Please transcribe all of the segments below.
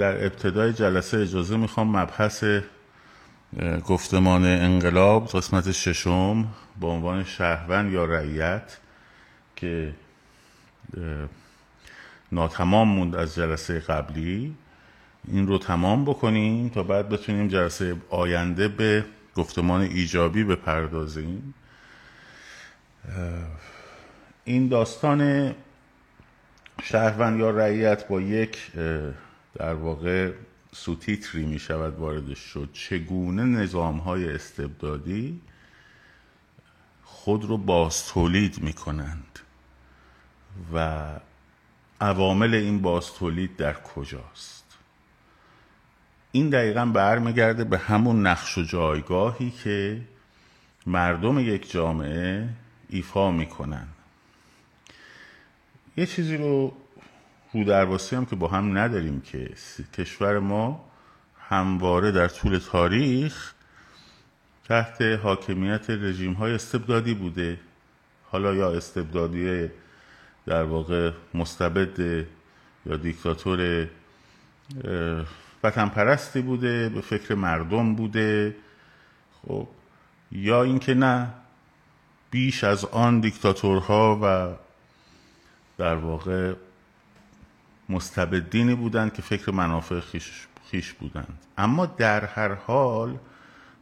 در ابتدای جلسه اجازه می‌خوام مبحث گفتمان انقلاب قسمت ششم با عنوان شهروند یا رعیت که ناتمام موند از جلسه قبلی. این رو تمام بکنیم تا بعد بتونیم جلسه آینده به گفتمان ایجابی بپردازیم. این داستان شهروند یا رعیت با یک در واقع سوتیتری می شود واردش شد. چگونه نظام های استبدادی خود رو باز تولید می کنند و عوامل این باز تولید در کجاست؟ این دقیقا برمیگرده به همون نقش و جایگاهی که مردم یک جامعه ایفا می‌کنن یه چیزی رو رو درواسی هم که با هم نداریم که کشور ما همواره در طول تاریخ تحت حاکمیت رژیم های استبدادی بوده. حالا یا استبدادی در واقع مستبد یا دیکتاتور وطن پرستی بوده به فکر مردم بوده. خب یا اینکه نه بیش از آن دیکتاتورها و در واقع مستبدینی بودند که فکر منافع خیش, خیش بودند. اما در هر حال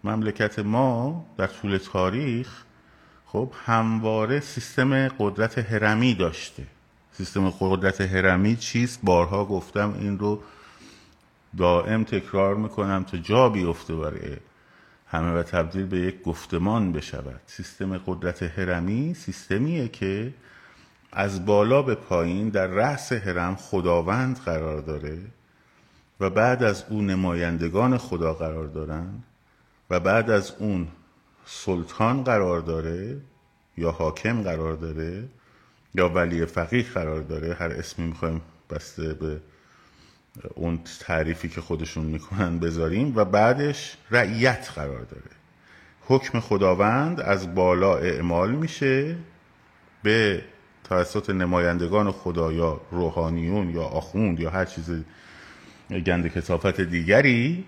مملکت ما در طول تاریخ خب همواره سیستم قدرت هرمی داشته. سیستم قدرت هرمی چیست؟ بارها گفتم این رو دائم تکرار می‌کنم تا جا بیفته برای همه و تبدیل به یک گفتمان بشود. سیستم قدرت هرمی سیستمیه که از بالا به پایین در رأس هرم خداوند قرار داره و بعد از اون نمایندگان خدا قرار دارن و بعد از اون سلطان قرار داره یا حاکم قرار داره یا ولی فقیه قرار داره. هر اسمی می‌خوایم بسته به اون تعریفی که خودشون می‌کنن بذاریم و بعدش رعیت قرار داره. حکم خداوند از بالا اعمال میشه به توسط نمایندگان خدا یا روحانیون یا آخوند یا هر چیز گند کسافت دیگری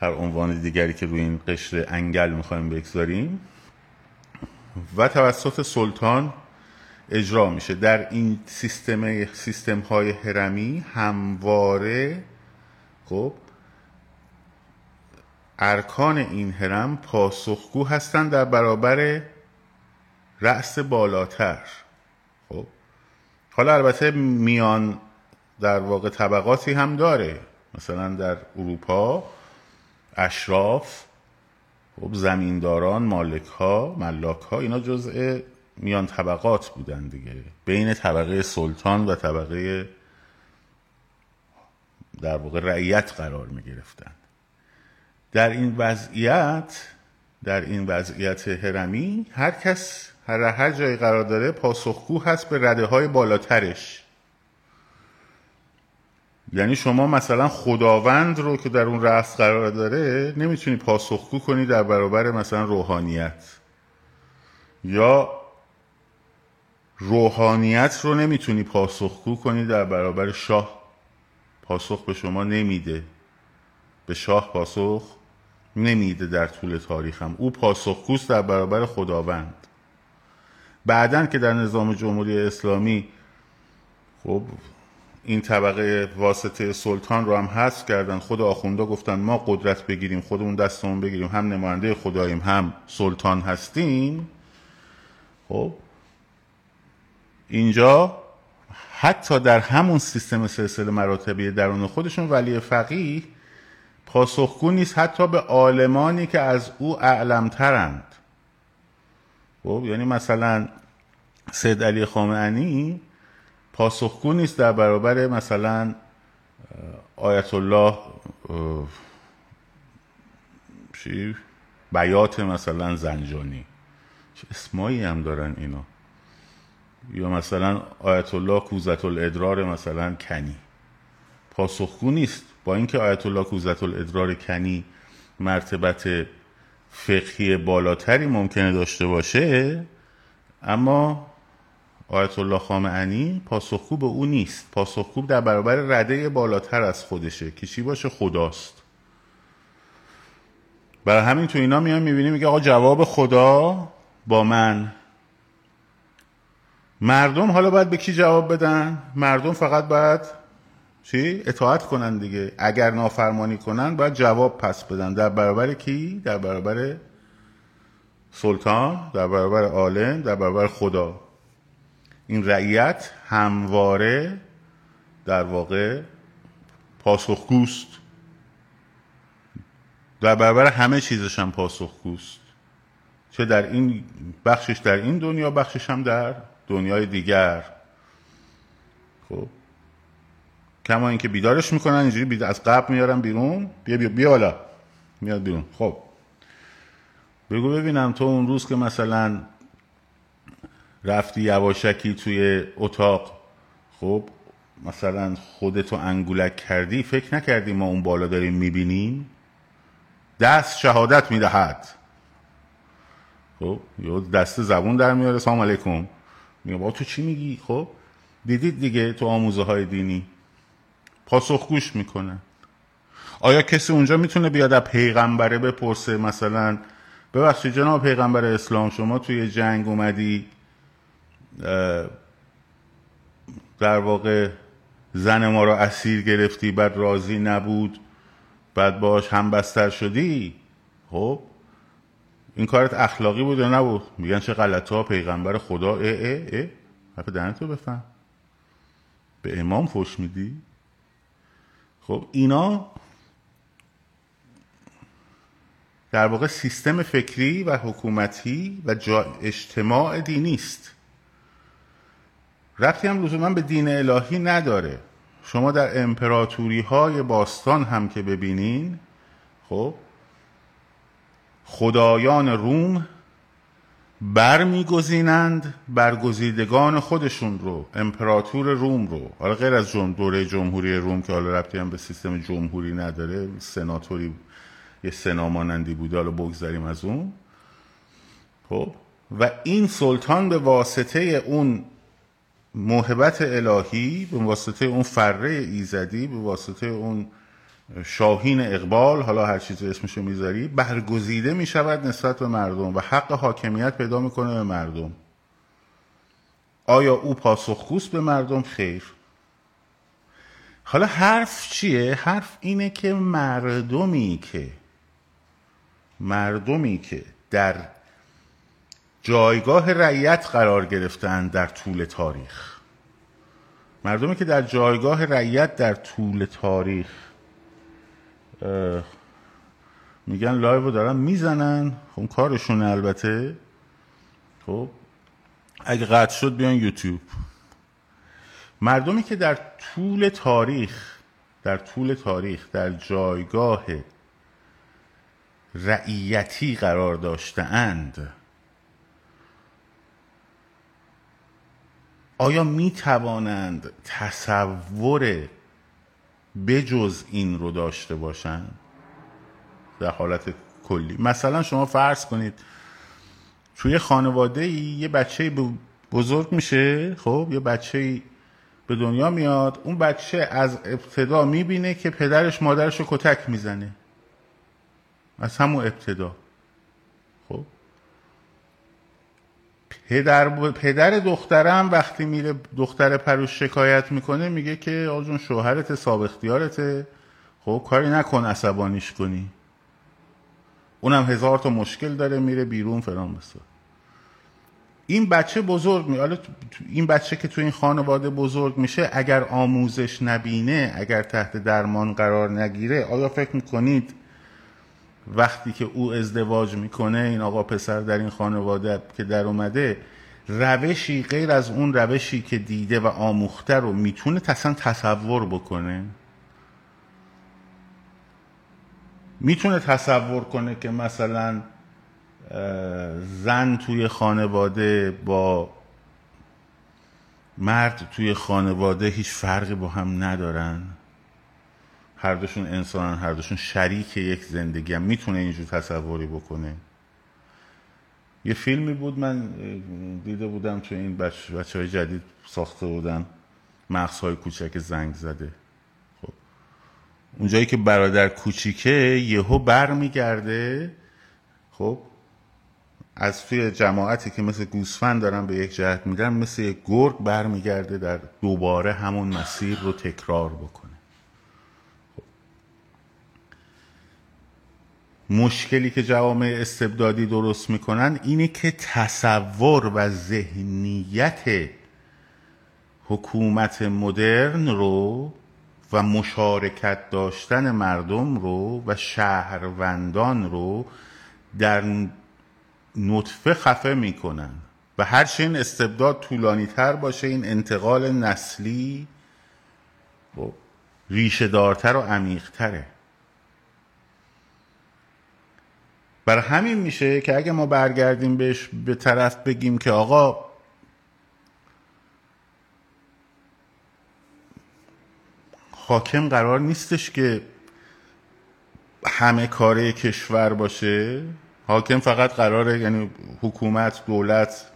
هر عنوان دیگری که روی این قشر انگل می‌خوایم بگذاریم و توسط سلطان اجرا میشه. در این سیستم سیستم های هرمی همواره خب ارکان این هرم پاسخگو هستند در برابر رأس بالاتر. خب. حالا البته میان در واقع طبقاتی هم داره. مثلا در اروپا اشراف خب زمینداران مالک ها ملاک ها اینا جزء میان طبقات بودن دیگه. بین طبقه سلطان و طبقه در واقع رعیت قرار می گرفتن در این وضعیت در این وضعیت هرمی هر کس هر هر جایی قرار داره پاسخگو هست به رده های بالاترش. یعنی شما مثلا خداوند رو که در اون رأس قرار داره نمی‌تونی پاسخگو کنی در برابر مثلا روحانیت. یا روحانیت رو نمی‌تونی پاسخگو کنی در برابر شاه. پاسخ به شما نمیده. به شاه پاسخ نمیده در طول تاریخم. او پاسخگوست در برابر خداوند. بعدا که در نظام جمهوری اسلامی خب این طبقه واسطه سلطان رو هم حذف کردن خود آخوندا گفتن ما قدرت بگیریم خودمون دستمون بگیریم هم نماینده خداییم هم سلطان هستیم. خب اینجا حتی در همون سیستم سلسله مراتبی درون خودشون ولی فقیه پاسخگو نیست حتی به عالمانی که از او اعلمترند خب یعنی مثلا سید علی خامنه‌ای پاسخگو نیست در برابر مثلا آیت الله چی؟ بیات مثلا زنجانی. چه اسمایی هم دارن اینا؟ یا مثلا آیت الله کوزت الادرار مثلا کنی. پاسخگو نیست. با اینکه آیت الله کوزت الادرار کنی مرتبت فقهی بالاتری ممکنه داشته باشه اما آیت الله خامنه‌ای پاسخگو به او نیست. پاسخگو در برابر رده بالاتر از خودشه که چی باشه؟ خداست. برای همین تو اینا میان می‌بینی میگه آقا جواب خدا با من. مردم حالا باید به کی جواب بدن؟ مردم فقط باید چی؟ اطاعت کنن دیگه. اگر نافرمانی کنن باید جواب پس بدن. در برابر کی؟ در برابر سلطان در برابر عالم در برابر خدا. این رعیت همواره در واقع پاسخگوست. در برابر همه چیزش هم پاسخگوست. چه در این بخشش در این دنیا بخشش هم در دنیای دیگر. خب. کما اینکه بیدارش می‌کنن اینجوری بیدار از قبل میارن بیرون. بیا بیا بیا بالا میاد بیرون. خب. بگو ببینم تو اون روز که مثلا رفتی یواشکی توی اتاق خب مثلا خودتو انگولک کردی فکر نکردی ما اون بالا داریم می‌بینیم؟ دست شهادت می‌دهد. خب یا دست زبون در میاره سلام علیکم. میگه با تو چی میگی؟ خب دیدید دیگه تو آموزه های دینی. پاسخگوش می‌کنه. آیا کسی اونجا می‌تونه بیاد از پیغمبره بپرسه مثلا ببخشید جناب پیغمبر اسلام شما توی جنگ اومدی در واقع زن ما رو اسیر گرفتی بعد راضی نبود بعد باش هم بستر شدی؟ خب این کارت اخلاقی بود یا نبود؟ میگن چه غلط ها پیغمبر خدا اه اه اه. حرف دهنتو بفهم. به امام فش میدی؟ خب اینا در واقع سیستم فکری و حکومتی و اجتماع دینی است. ربطی هم لزوما به دین الهی نداره. شما در امپراتوری های باستان هم که ببینین خب خدایان روم برمیگزینند برگزیدگان خودشون رو امپراتور روم رو. حالا غیر از جم دوره جمهوری روم که حالا ربطی هم به سیستم جمهوری نداره سناتوری یه سنا مانندی بوده حالا بگذاریم از اون. خب؟ و این سلطان به واسطه اون موهبت الهی به واسطه اون فره ایزدی به واسطه اون شاهین اقبال حالا هر چیزی اسمشو می‌ذاری برگزیده می‌شود نسبت به مردم و حق حاکمیت پیدا می‌کنه به مردم. آیا او پاسخگوست به مردم؟ خیر. حالا حرف چیه؟ حرف اینه که مردمی که مردمی که در جایگاه رعیت قرار گرفتن در طول تاریخ. مردمی که در جایگاه رعیت در طول تاریخ میگن لایو رو دارن می‌زنن. خب کارشونه البته. خب اگه قطع شد بیان یوتیوب. مردمی که در طول تاریخ در طول تاریخ در جایگاه رعیتی قرار داشته اند آیا می توانند تصور بجز این رو داشته باشند در حالت کلی. مثلا شما فرض کنید توی خانواده ای یه بچه بزرگ میشه خب یه بچه به دنیا میاد اون بچه از ابتدا می‌بینه که پدرش مادرش رو کتک می‌زنه. از همون ابتدا. پدر, پدر دخترم وقتی میره دختر پروش شکایت می‌کنه میگه که آجون شوهرت صاحب اختیارته. خب کاری نکن عصبانیش کنی. اونم هزار تا مشکل داره میره بیرون فران بسا. این بچه بزرگ می این بچه که تو این خانواده بزرگ میشه اگر آموزش نبینه اگر تحت درمان قرار نگیره آیا فکر می‌کنید وقتی که او ازدواج می‌کنه این آقا پسر در این خانواده که در اومده روشی غیر از اون روشی که دیده و آموخته رو می‌تونه اصلا تصور بکنه؟ می‌تونه تصور کنه که مثلا زن توی خانواده با مرد توی خانواده هیچ فرقی با هم ندارن؟ هر دوشون انسانن هر دوشون شریک یک زندگی هم. می‌تونه اینجور تصوری بکنه. یه فیلمی بود من دیده بودم تو این بچه, بچه های جدید ساخته بودن. مغزهای کوچک زنگ زده. خب. اونجایی که برادر کوچیکه یهو بر میگرده خب. از توی جماعتی که مثل گوسفند دارن به یک جهت میرن مثل یک گرگ برمیگرده در دوباره همون مسیر رو تکرار بکنه خب. مشکلی که جوامع استبدادی درست می‌کنن اینه که تصور و ذهنیت حکومت مدرن رو و مشارکت داشتن مردم رو و شهروندان رو در نطفه خفه می‌کنن. و هرچی این استبداد طولانی تر باشه این انتقال نسلی ریشه دارتر و عمیق تره برای همین میشه که اگه ما برگردیم بهش به طرف بگیم که آقا حاکم قرار نیستش که همه کاره کشور باشه. حاکم فقط قراره یعنی حکومت دولت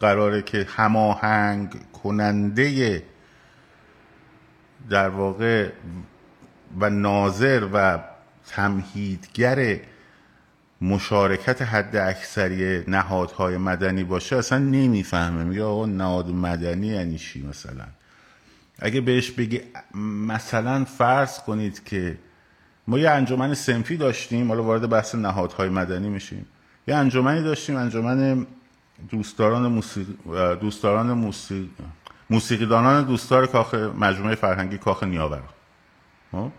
قراره که هماهنگ کننده در واقع و ناظر و تمهیدگر مشارکت حد اکثری نهادهای مدنی باشه اصلا نمی‌فهمه. میگه آقا نهاد مدنی یعنی چی مثلا؟ اگه بهش بگی مثلا فرض کنید که ما یه انجمن سنفی داشتیم حالا وارد بحث نهادهای مدنی میشیم. یه انجمنی داشتیم انجمن دوستداران موسیقی دوستداران موسیقی موسیقیدانان دوستدار کاخ مجموعه فرهنگی کاخ نیاور خب؟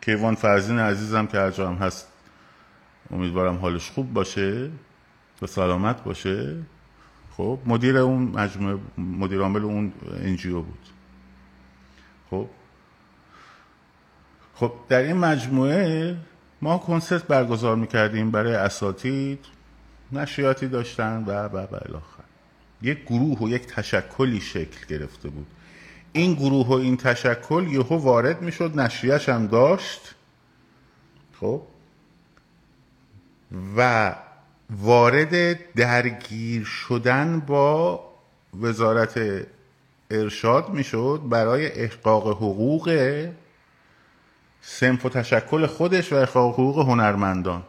کیوان فرزین عزیزم که هر هست امیدوارم حالش خوب باشه و سلامت باشه. خب مدیر اون مجموعه مدیر عامل اون انجیو بود. خب. خب در این مجموعه ما کنسرت برگزار می‌کردیم برای اساتید نشریاتی داشتن و و و الاخر. یک گروه و یک تشکلی شکل گرفته بود. این گروه و این تشکل یهو وارد می‌شد نشریهش هم داشت. خب. و وارد درگیر شدن با وزارت ارشاد می‌شد برای احقاق حقوق سنف و تشکل خودش و احقاق حقوق هنرمندان؟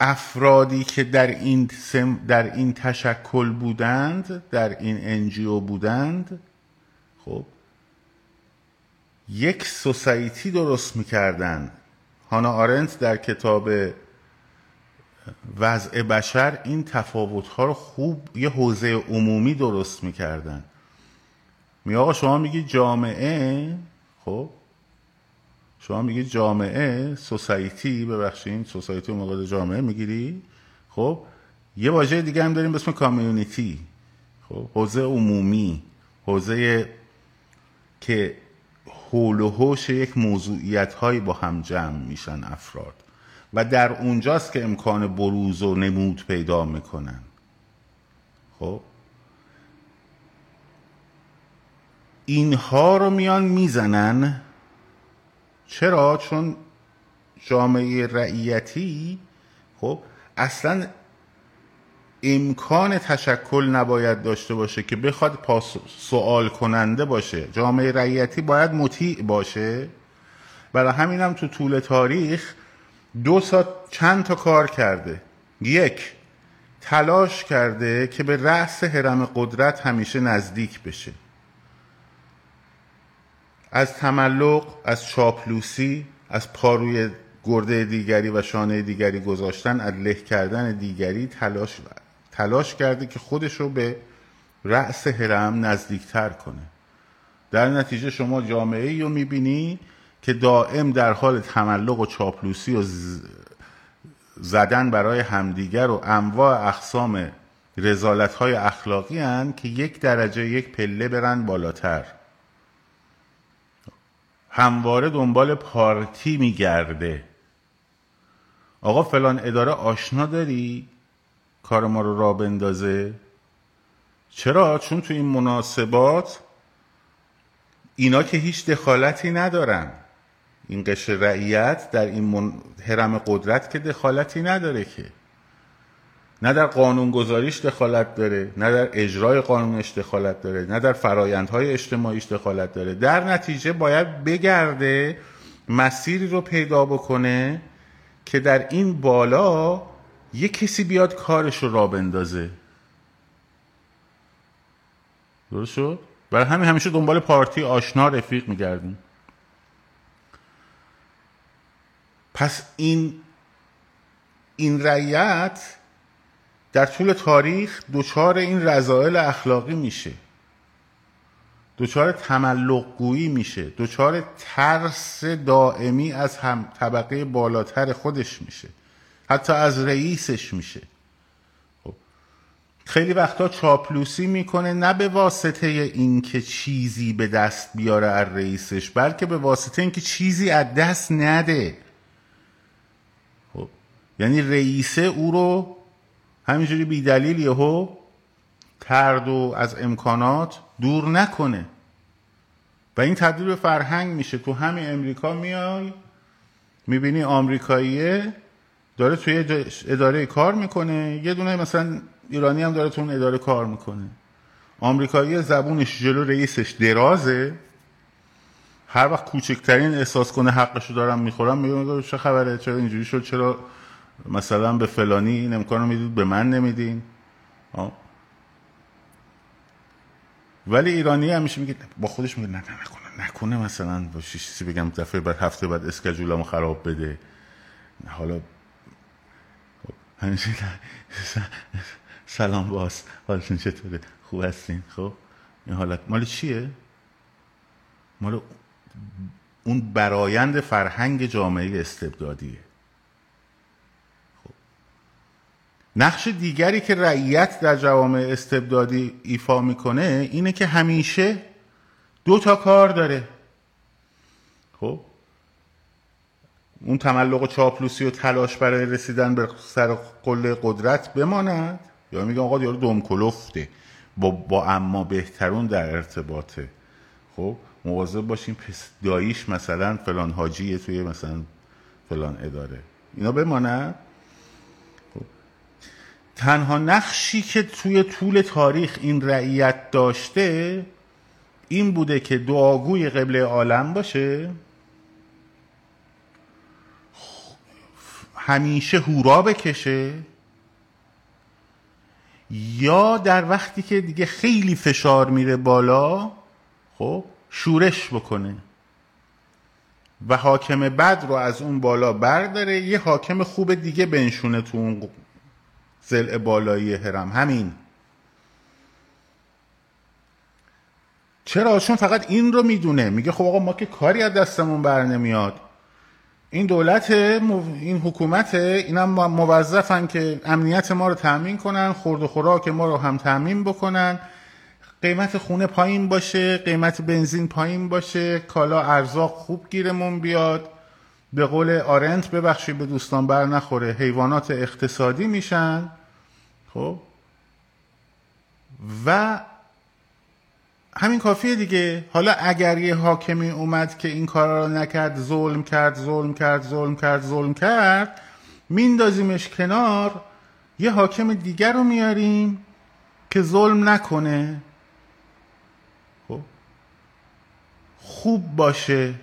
افرادی که در این سم در این تشکل بودند در این انجیو بودند خب یک سوسایتی درست می‌کردند هانا آرنت در کتاب وضع بشر این تفاوت ها رو خوب یه حوزه عمومی درست می‌کردن. می آقا شما میگی جامعه خب؟ شما میگی جامعه سوسایتی ببخشین سوسایتی موقع جامعه می‌گیری؟ خب؟ یه واژه دیگه هم داریم به اسم کامیونیتی. خب؟ حوزه عمومی حوزه که حول و حوش یک موضوعیت هایی با هم جمع میشن افراد. و در اونجاست که امکان بروز و نمود پیدا می‌کنن. خب؟ اینها رو میان می‌زنن. چرا؟ چون جامعه رعیتی خب اصلا امکان تشکل نباید داشته باشه که بخواد پاس سوال کننده باشه. جامعه رعیتی باید مطیع باشه. برای همینم تو طول تاریخ دو ساعت چند تا کار کرده. یک تلاش کرده که به رأس حرم قدرت همیشه نزدیک بشه. از تملق از چاپلوسی از پاروی گرده دیگری و شانه دیگری گذاشتن از له کردن دیگری تلاش تلاش کرده که خودش رو به رأس حرم نزدیکتر کنه. در نتیجه شما جامعه ای رو می‌بینی که دائم در حال تملق و چاپلوسی و زدن برای همدیگر و انواع اقسام رزالت های اخلاقی هن که یک درجه یک پله برن بالاتر. همواره دنبال پارتی میگرده. آقا فلان اداره آشنا داری؟ کار ما رو را بندازه؟ چرا؟ چون تو این مناسبات اینا که هیچ دخالتی ندارن. این قشر رعیت در این من... حرم قدرت که دخالتی نداره که. نه در قانون گذاریش دخالت داره نه در اجرای قانونش دخالت داره نه در فرایندهای اجتماعیش دخالت داره. در نتیجه باید بگرده مسیری رو پیدا بکنه که در این بالا یه کسی بیاد کارش رو را بندازه. درست شد؟ برای همین همیشه دنبال پارتی آشنا رفیق میگردیم. پس این این رعیت در طول تاریخ دچار این رضایل اخلاقی میشه. دچار تملق گویی میشه. دچار ترس دائمی از هم طبقه بالاتر خودش میشه. حتی از رئیسش میشه خب. خیلی وقتا چاپلوسی می‌کنه نه به واسطه اینکه چیزی به دست بیاره از رئیسش بلکه به واسطه اینکه چیزی از دست نده خب. یعنی رئیسه او رو همینجوری بیدلیل یهو ترد و از امکانات دور نکنه و این تبدیل به فرهنگ میشه تو همین امریکا میای می‌بینی آمریکاییه داره توی اداره کار می‌کنه. یه دونه مثلا ایرانی هم داره تو اون اداره کار می‌کنه. آمریکایی زبونش جلو رئیسش درازه. هر وقت کوچکترین احساس کنه حقشو دارم می‌خورم میگه چه خبره؟ چرا اینجوری شد؟ چرا مثلا به فلانی این امکانو می‌دید؟ به من نمیدین؟ ولی ایرانی همیشه میگه با خودش میگه نه نکنه نکنه مثلا. با چیزی بگم دفعه بعد هفته بعد اسکجولمو خراب بده. حالا همیشه سلام باز. حالتون چطوره؟ خوب هستین؟ خب؟ این حالت مال چیه؟ مال اون برایند فرهنگ جامعه استبدادیه. خب. نقش دیگری که رعیت در جوامع استبدادی ایفا می‌کنه اینه که همیشه دو تا کار داره خب اون تملق و چاپلوسی و تلاش برای رسیدن به سر قله قدرت بماند؟ یا میگم آقا یارو دوم کلفته. با, با اما بهترون در ارتباطه. خب مواظب باشیم پس داییش مثلا فلان حاجیه توی مثلا فلان اداره. اینا بماند خب. تنها نقشی که توی طول تاریخ این رعیت داشته این بوده که دعاگوی قبله عالم باشه. همیشه هورا بکشه؟ یا در وقتی که دیگه خیلی فشار میره بالا خب شورش بکنه و حاکم بد رو از اون بالا برداره یه حاکم خوب دیگه بنشونه تو اون زل بالایی هرم همین. چرا؟ چون فقط این رو می‌دونه. میگه خب آقا ما که کاری از دستمون بر نمیاد. این دولت این حکومت اینم موظفن که امنیت ما رو تامین کنن خورد و خوراک ما رو هم تامین بکنن. قیمت خونه پایین باشه قیمت بنزین پایین باشه کالا ارزاق خوب گیرمون بیاد. به قول آرنت ببخشید به دوستان بر نخوره حیوانات اقتصادی میشن. خب؟ و همین کافیه دیگه. حالا اگر یه حاکمی اومد که این کارا رو نکرد ظلم کرد ظلم کرد ظلم کرد ظلم کرد میندازیمش کنار یه حاکم دیگر رو میاریم که ظلم نکنه. خب؟ خوب باشه.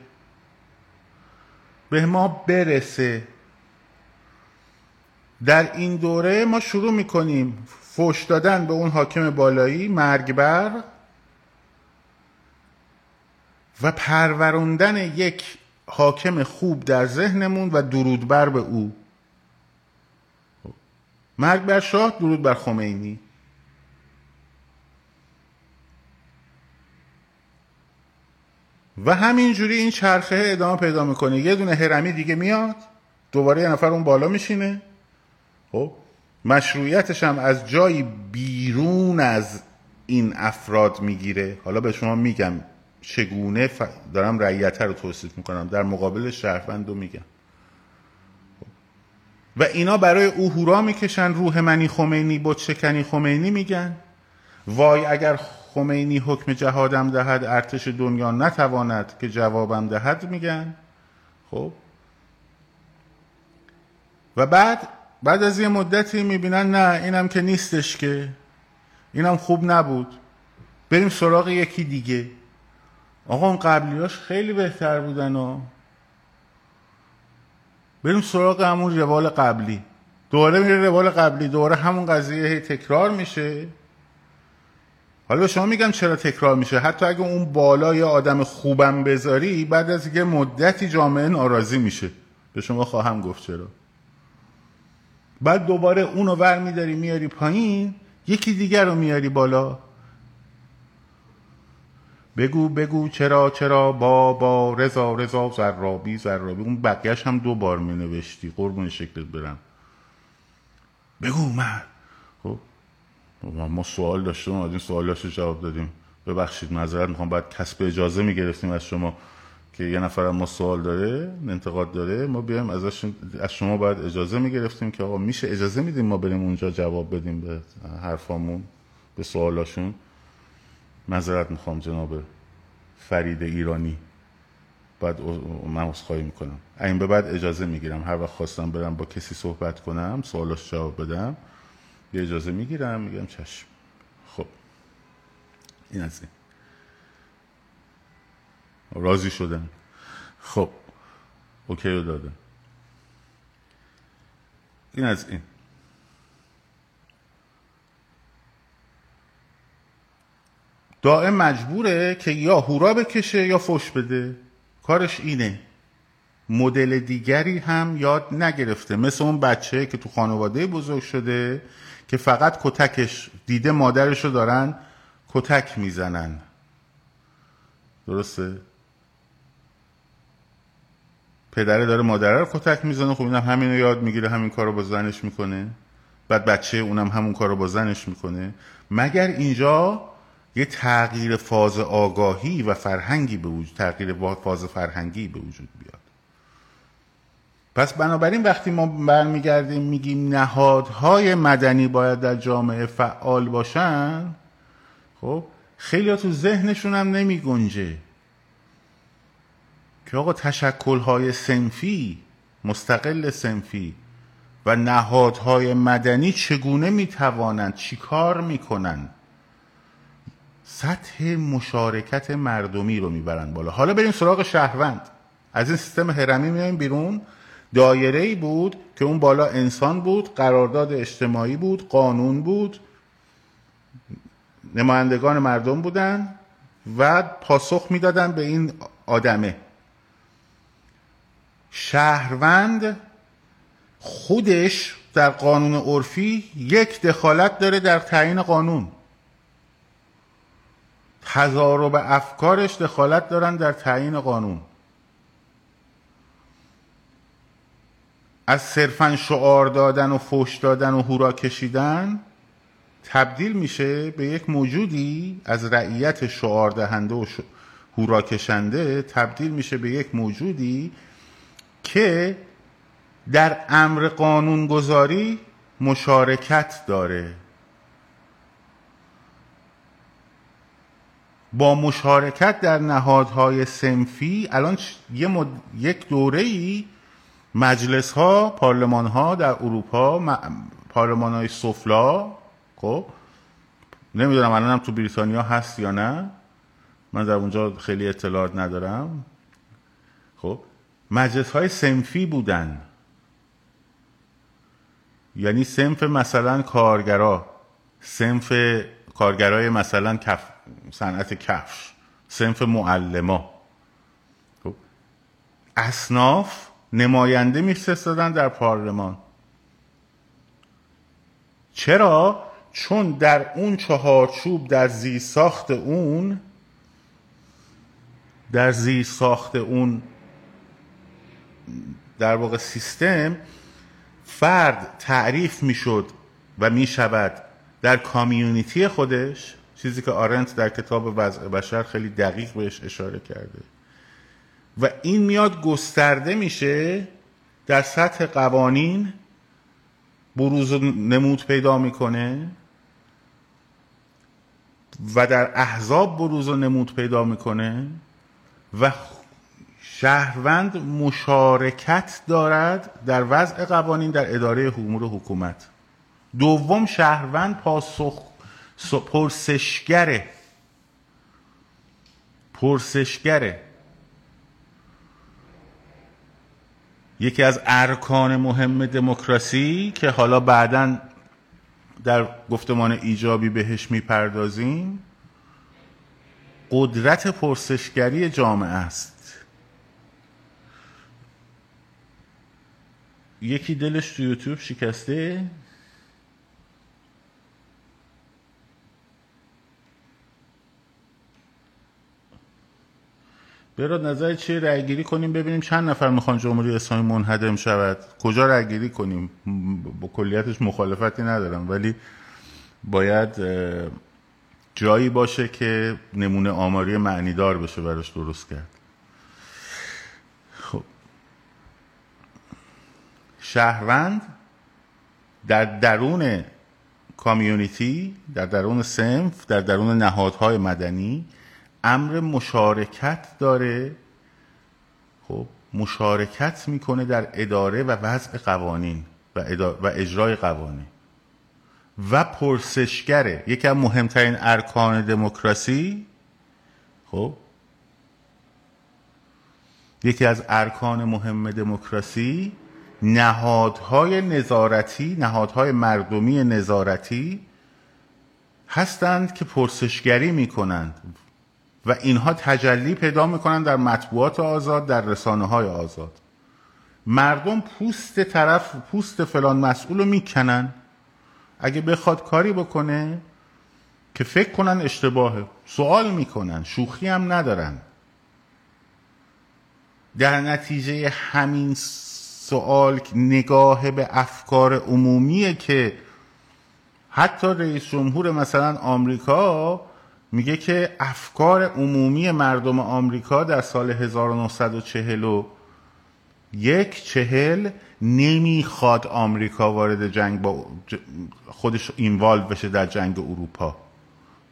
به ما برسه. در این دوره ما شروع می‌کنیم. فوش دادن به اون حاکم بالایی مرگبر. و پروروندن یک حاکم خوب در ذهنمون و درود بر به او. مرگ بر شاه درود بر خمینی. و همینجوری این چرخه ادامه پیدا می‌کنه. یه دونه هرمی دیگه میاد دوباره یه نفر اون بالا میشینه. خب مشروعیتش هم از جایی بیرون از این افراد می‌گیره. حالا به شما میگم چگونه دارم رعیت رو توصیف می‌کنم. در مقابل شهروند رو میگم. و اینا برای او هورا می‌کشن روح منی خمینی بود شکنی خمینی میگن. وای اگر خمینی حکم جهادم دهد ارتش دنیا نتواند که جوابم دهد میگن. خب. و بعد بعد از یه مدتی می‌بینن نه اینم که نیستش که. اینم خوب نبود. بریم سراغ یکی دیگه. آقا اون قبلیاش خیلی بهتر بودن و بریم سراغ همون روال قبلی. دوباره میره روال قبلی. دوباره همون قضیه تکرار میشه. حالا به شما میگم چرا تکرار میشه؟ حتی اگه اون بالا یا آدم خوبم بذاری بعد از یه مدتی جامعه ناراضی میشه. به شما خواهم گفت چرا. بعد دوباره اونو ور میداری میاری پایین یکی دیگر رو میاری بالا. بگو بگو چرا چرا؟ با با رضا رضا زرابی زرابی. اون بقیهش هم دو بار می نوشتی قربون شکلت برم. بگو من. خب؟ ما سوال داشتیم این سوالاشو جواب دادیم. ببخشید معذرت می‌خوام. باید کسب اجازه می‌گرفتیم از شما که یه نفر ما سوال داره انتقاد داره ما بیایم ازش از شما باید اجازه می‌گرفتیم که آقا میشه اجازه میدیم ما بریم اونجا جواب بدیم به حرفامون به سوالاشون. معذرت می‌خوام جناب فرید ایرانی. بعد من خواهی می‌کنم. این به بعد اجازه می‌گیرم هر وقت خواستم برم با کسی صحبت کنم سوالاش جواب بدم یه اجازه می‌گیرم میگم چشم. خب. این از این. راضی شدن خب. اوکی رو دادن این از این. دائم مجبوره که یا هورا بکشه یا فش بده. کارش اینه. مدل دیگری هم یاد نگرفته. مثل اون بچه که تو خانواده بزرگ شده که فقط کتکش دیده مادرش رو دارن کتک می‌زنن. درسته؟ پدره داره مادره رو کتک می‌زنه. خب اینم همین رو یاد می‌گیره همین کار رو با زنش می‌کنه. بعد بچه اونم همون کار رو با زنش می‌کنه. مگر اینجا یه تغییر فاز آگاهی و فرهنگی به وجود تغییر فاز فرهنگی به وجود بیاد. پس بنابراین وقتی ما برمیگردیم میگیم نهادهای مدنی باید در جامعه فعال باشن خب خیلی تو ذهنشون هم نمی گنجه که آقا تشکلهای سنفی مستقل سنفی و نهادهای مدنی چگونه می‌توانند چیکار می‌کنند سطح مشارکت مردمی رو می‌برن بالا. حالا بریم سراغ شهروند. از این سیستم هرمی میایم بیرون. دایره ای بود که اون بالا انسان بود قرارداد اجتماعی بود قانون بود. نمایندگان مردم بودن و پاسخ می‌دادن به این آدمه. شهروند خودش در قانون عرفی یک دخالت داره در تعیین قانون. تضارب افکارش دخالت دارن در تعیین قانون. از صرفا شعار دادن و فوش دادن و هورا کشیدن تبدیل میشه به یک موجودی از رعیت شعار دهنده و هورا کشنده تبدیل میشه به یک موجودی که در امر قانونگذاری مشارکت داره. با مشارکت در نهادهای سنفی الان یه مد... یک دوره ای مجلس ها پارلمان ها در اروپا م... پارلمان های سفلا خب؟ نمی‌دونم الان تو بریتانیا هست یا نه. من در اونجا خیلی اطلاعات ندارم. خب؟ مجلس های سنفی بودن. یعنی سنف مثلا کارگرا سنف کارگرای مثلا کف صنعت کفش سنف معلما. خب اصناف نماینده میفرستادن در پارلمان. چرا؟ چون در اون چهارچوب در زیر ساخت اون در زیر ساخت اون در واقع سیستم فرد تعریف می‌شد و می‌شود در کامیونیتی خودش. چیزی که آرنت در کتاب وضع بشر خیلی دقیق بهش اشاره کرده. و این میاد گسترده میشه در سطح قوانین بروز و نمود پیدا می‌کنه و در احزاب بروز و نمود پیدا می‌کنه و شهروند مشارکت دارد در وضع قوانین در اداره امور حکومت. دوم شهروند پاسخ پرسشگره پرسشگره یکی از ارکان مهم دموکراسی که حالا بعدا در گفتمان ایجابی بهش می‌پردازیم قدرت پرسشگری جامعه است. یکی دلش تو یوتیوب شکسته. براد نظر چیه رأیگیری کنیم ببینیم چند نفر می‌خوان جمهوری اسلامی منهدم شود. کجا رأیگیری کنیم؟ با کلیتش مخالفتی ندارم ولی باید جایی باشه که نمونه آماری معنیدار بشه براش درست کرد. خب. شهروند در درون کامیونیتی در درون سنف در درون نهادهای مدنی امر مشارکت داره. خب مشارکت می‌کنه در اداره و وضع قوانین و, و اجرای قوانین. و پرسشگره. یکی از مهمترین ارکان دموکراسی. خب یکی از ارکان مهم دموکراسی نهادهای نظارتی نهادهای مردمی نظارتی هستند که پرسشگری می‌کنند. و اینها تجلی پیدا می‌کنن در مطبوعات آزاد در رسانه های آزاد. مردم پوست طرف پوست فلان مسئول رو می‌کنن. اگه بخواد کاری بکنه که فکر کنن اشتباهه. سوال می‌کنن. شوخی هم ندارن. در نتیجه همین سوال نگاه به افکار عمومیه که حتی رئیس جمهور مثلا آمریکا میگه که افکار عمومی مردم آمریکا در سال 1940 یک چهل نمی‌خواد آمریکا وارد جنگ با خودش اینوالو بشه در جنگ اروپا.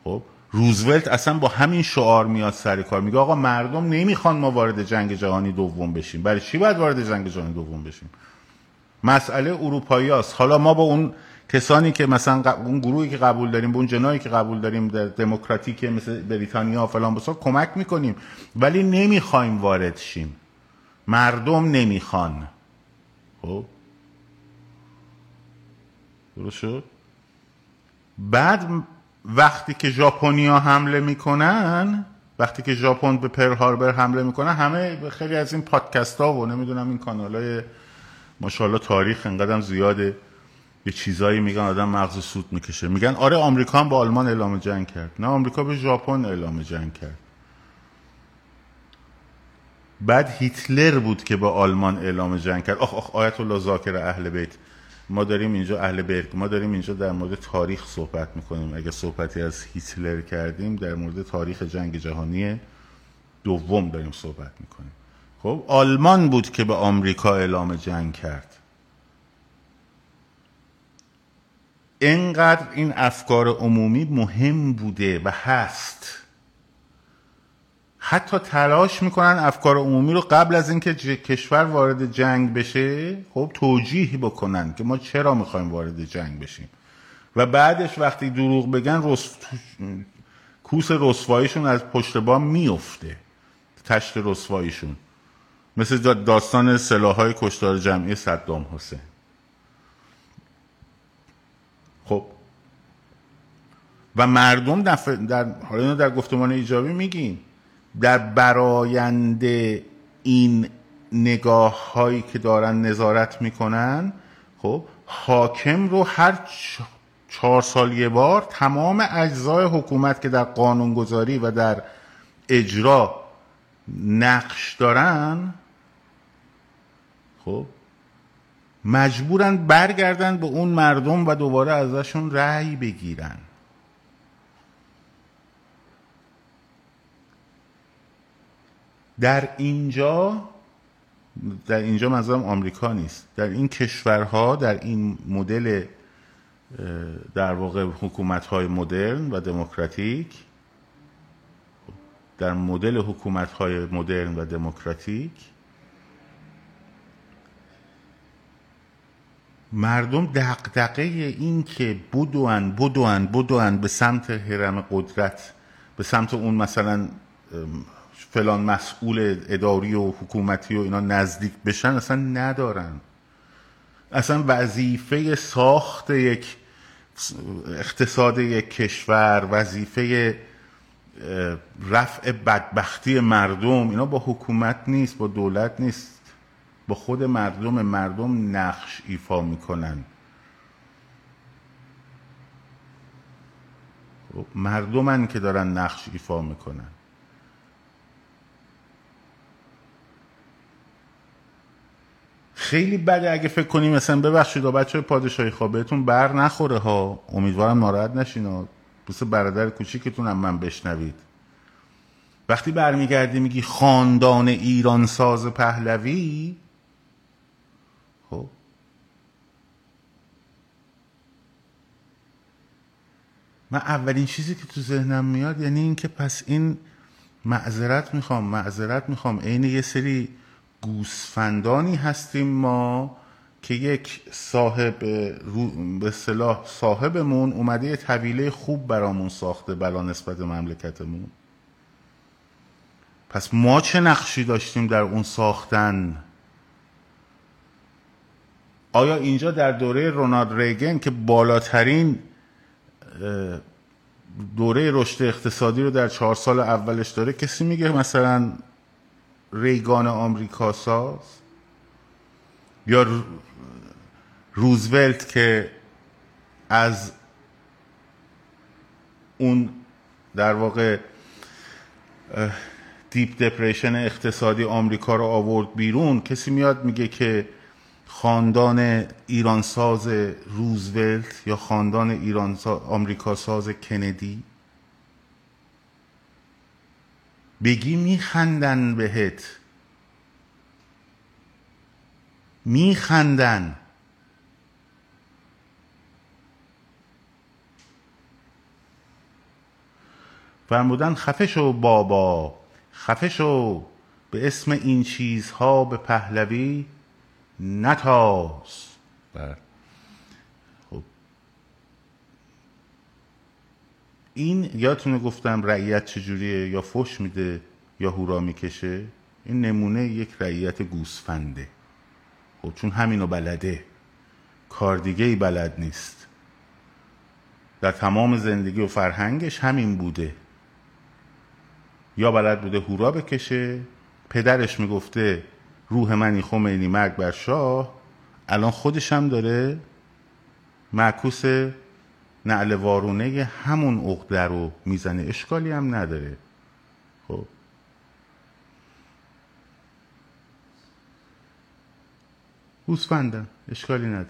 خب؟ روزولت اصلا با همین شعار میاد سر کار. میگه آقا مردم نمی‌خوان ما وارد جنگ جهانی دوم بشیم. برای چی باید وارد جنگ جهانی دوم بشیم؟ مسئله اروپایی هست. حالا ما با اون کسانی که مثلا اون گروهی که قبول داریم به اون جنایی که قبول داریم در دموکراتیک مثل بریتانیا و فلان بسا کمک می‌کنیم. ولی نمی‌خوایم وارد شیم. مردم نمی‌خوان. خب؟ درست بعد وقتی که ژاپنیا حمله می‌کنن وقتی که ژاپن به پر هاربر حمله می‌کنن همه خیلی از این پادکست ها و نمی‌دونم این کانال های ماشاءالله تاریخ انقدر زیاده. یه چیزایی میگن آدم مغز سود می‌کشه. میگن آره آمریکا هم با آلمان اعلام جنگ کرد. نه آمریکا به ژاپن اعلام جنگ کرد. بعد هیتلر بود که با آلمان اعلام جنگ کرد. آخ آخ آیت الله زاکر اهل بیت. ما داریم اینجا اهل بیت ما داریم اینجا در مورد تاریخ صحبت می‌کنیم. اگه صحبتی از هیتلر کردیم در مورد تاریخ جنگ جهانی دوم داریم صحبت می‌کنیم. خب آلمان بود که به آمریکا اعلام جنگ کرد. انقدر این افکار عمومی مهم بوده و هست. حتی تلاش می‌کنن افکار عمومی رو قبل از اینکه کشور وارد جنگ بشه خب توجیه بکنن که ما چرا می‌خوایم وارد جنگ بشیم. و بعدش وقتی دروغ بگن رس... کوس رسواییشون از پشت بام میفته تشت رسواییشون. مثل داستان سلاحهای کشتار جمعی صدام حسین. و مردم در, در حالا در گفتمان ایجابی میگیم در برایند این نگاه هایی که دارن نظارت می‌کنن خب حاکم رو هر چهار سال یه بار تمام اجزای حکومت که در قانونگذاری و در اجرا نقش دارن خب مجبورن برگردن به اون مردم و دوباره ازشون رأی بگیرن. در اینجا در اینجا منظورم آمریکا نیست. در این کشورها در این مدل در واقع حکومت های مدرن و دموکراتیک در مدل حکومت های مدرن و دموکراتیک مردم دقدقه این که بدوان بدوان بدوان به سمت حرم قدرت به سمت اون مثلا فلان مسئول اداری و حکومتی و اینا نزدیک بشن اصلا ندارن. اصلا وظیفه ساخت یک اقتصاد یک کشور وظیفه رفع بدبختی مردم اینا با حکومت نیست با دولت نیست. با خود مردم مردم نقش ایفا می‌کنن. خب، مردمن که دارن نقش ایفا می‌کنن. خیلی بده اگه فکر کنیم مثلا ببخشید بچه پادشاهی خواه بهتون بر نخوره ها. امیدوارم ناراحت نشین ها بس برادر کوچیکتون هم من بشنوید. وقتی برمیگردی میگی خاندان ایران ساز پهلوی خب. من اولین چیزی که تو ذهنم میاد یعنی اینکه پس این معذرت می‌خوام معذرت می‌خوام. عین یه سری گوسفندانی هستیم ما که یک صاحب به صلاح صاحبمون اومده یه طویله خوب برامون ساخته بلا نسبت مملکتمون. پس ما چه نقشی داشتیم در اون ساختن؟ آیا اینجا در دوره رونالد ریگن که بالاترین دوره رشد اقتصادی رو در چهار سال اولش داره کسی میگه مثلا ریگان آمریکا ساز یا روزولت که از اون در واقع دیپ دپریشن اقتصادی آمریکا رو آورد بیرون کسی میاد میگه که خاندان ایرانساز روزولت یا خاندان ایران آمریکا ساز کندی؟ بگی میخندن بهت. میخندن. فرمودن خفه شو بابا خفه شو. به اسم این چیزها به پهلوی نتاز. بله. این یادتونه گفتم رعیت چجوریه؟ یا فش میده یا هورا می‌کشه؟ این نمونه یک رعیت گوسفنده. خب چون همینو بلده. کار دیگه ای بلد نیست. در تمام زندگی و فرهنگش همین بوده. یا بلد بوده هورا بکشه. پدرش می‌گفته روح منی خمینی مرگ بر شاه. الان خودش هم داره معکوس نعل وارونه همون عقده رو می‌زنه. اشکالی هم نداره. خب. گوسفندم اشکالی نداره.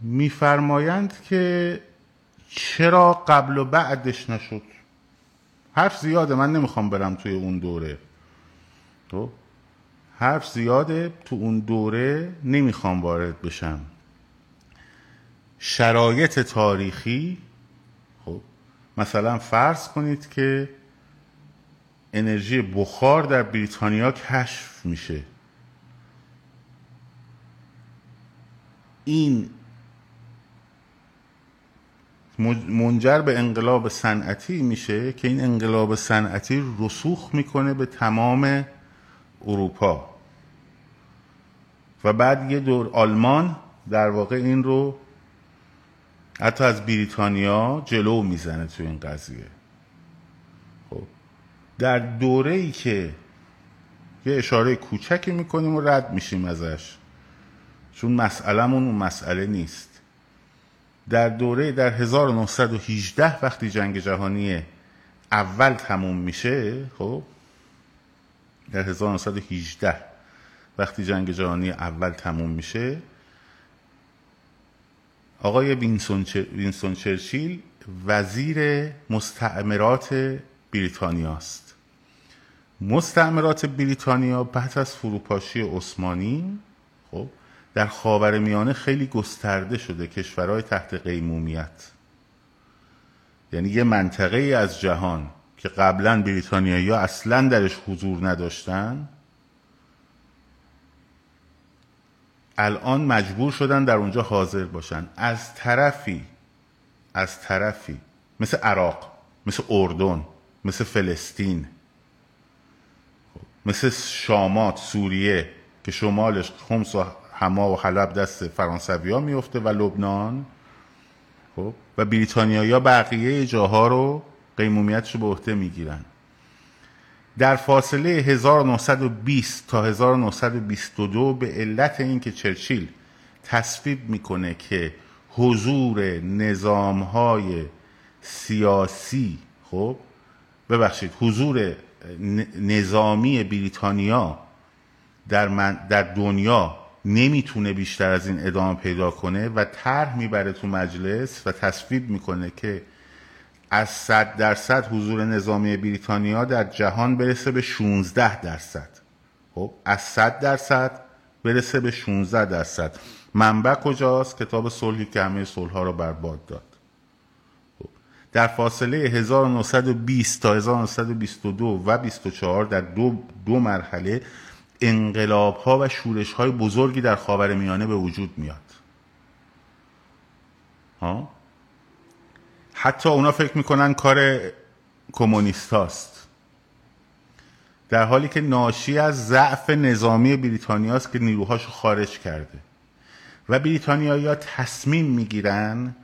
میفرمایند که چرا قبل و بعدش نشد؟ حرف زیاده من نمی‌خوام برم توی اون دوره. تو حرف زیاده تو اون دوره نمی‌خوام وارد بشم. شرایط تاریخی خب مثلا فرض کنید که انرژی بخار در بریتانیا کشف میشه. این منجر به انقلاب صنعتی میشه که این انقلاب صنعتی رسوخ می‌کنه به تمام اروپا. و بعد یه دور آلمان در واقع این رو حتی از بریتانیا جلو می‌زنه تو این قضیه. خب در دوره ای که یه اشاره کوچکی می‌کنیم و رد میشیم ازش. چون مسئلهمون اون مسئله نیست. در دوره در 1918 وقتی جنگ جهانی اول تموم میشه خب در 1918 وقتی جنگ جهانی اول تموم میشه آقای وینسون, چرچیل وزیر مستعمرات بریتانیا است. مستعمرات بریتانیا بعد از فروپاشی عثمانی خب در خاور میانه خیلی گسترده شده کشورهای تحت قیمومیت. یعنی یه منطقه ای از جهان که قبلا بریتانیایی اصلا درش حضور نداشتن الان مجبور شدن در اونجا حاضر باشن. از طرفی از طرفی مثل عراق مثل اردن مثل فلسطین مثل شامات سوریه که شمالش خمس و حما و حلب دست فرانسوی ها میفته و لبنان. خب؟ و بریتانیایی ها بقیه جاها رو قیمومیتش رو به عهده می‌گیرن. در فاصله 1920 تا 1922 به علت اینکه چرچیل تصویب می‌کنه که حضور نظام های سیاسی خب ببخشید حضور نظامی بریتانیا در, من در دنیا نمی‌تونه بیشتر از این ادامه پیدا کنه و طرح می‌بره تو مجلس و تصویب می‌کنه که از 100 درصد حضور نظامی بریتانیا در جهان برسه به 16 درصد. خب از 100 درصد برسه به 16 درصد. منبع کجاست؟ کتاب صلحی که همه صلح ها رو برباد داد. خب. در فاصله 1920 تا 1922 و 24 در دو, دو مرحله انقلاب ها و شورش های بزرگی در خاور میانه به وجود میاد. ها؟ حتی اونا فکر می‌کنن کار کمونیست هاست در حالی که ناشی از ضعف نظامی بریتانیا است که نیروهاشو خارج کرده. و بریتانیایی ها تصمیم می‌گیرن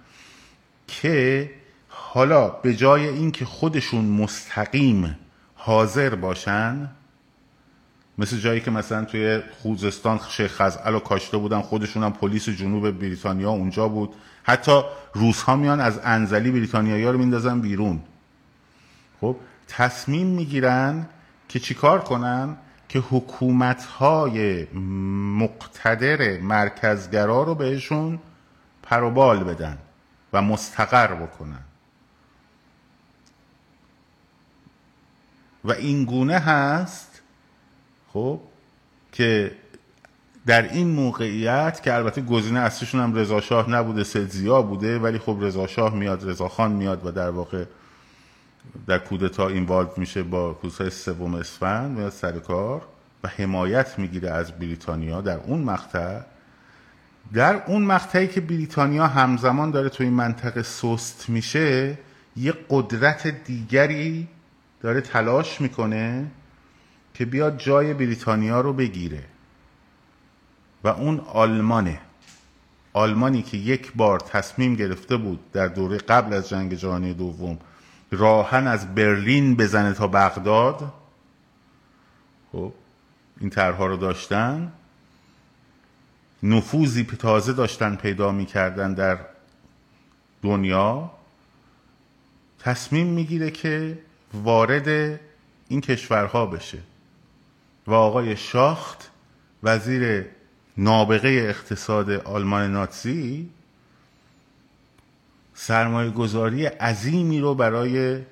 که حالا به جای اینکه خودشون مستقیم حاضر باشن مثل جایی که مثلا توی خوزستان شیخ خزعل و کاشته بودن خودشون هم پلیس جنوب بریتانیا اونجا بود. حتی روس ها میان از انزلی بریتانیایی رو میندازن بیرون. خب تصمیم می‌گیرن که چیکار کنن؟ که حکومت های مقتدر مرکزگرا رو بهشون پروبال بدن و مستقر بکنن. و این گونه هست خب که در این موقعیت که البته گزینه اصلیشون هم رضا شاه نبوده سلزیا بوده ولی خب رضا شاه میاد رضا خان میاد و در واقع در کودتا اینوالو میشه با کودتای سوم اسفند میاد سر کار و حمایت می‌گیره از بریتانیا در اون مقطع. در اون مقطعی که بریتانیا همزمان داره تو این منطقه سست میشه یه قدرت دیگری داره تلاش می‌کنه که بیاد جای بریتانیا رو بگیره. و اون آلمانه. آلمانی که یک بار تصمیم گرفته بود در دوره قبل از جنگ جهانی دوم راهن از برلین بزنه تا بغداد خب این طرحها رو داشتن. نفوذی تازه داشتن پیدا می‌کردن در دنیا. تصمیم می‌گیره که وارد این کشورها بشه. و آقای شاخت وزیر نابغه اقتصاد آلمان ناتسی سرمایه گذاری عظیمی رو برای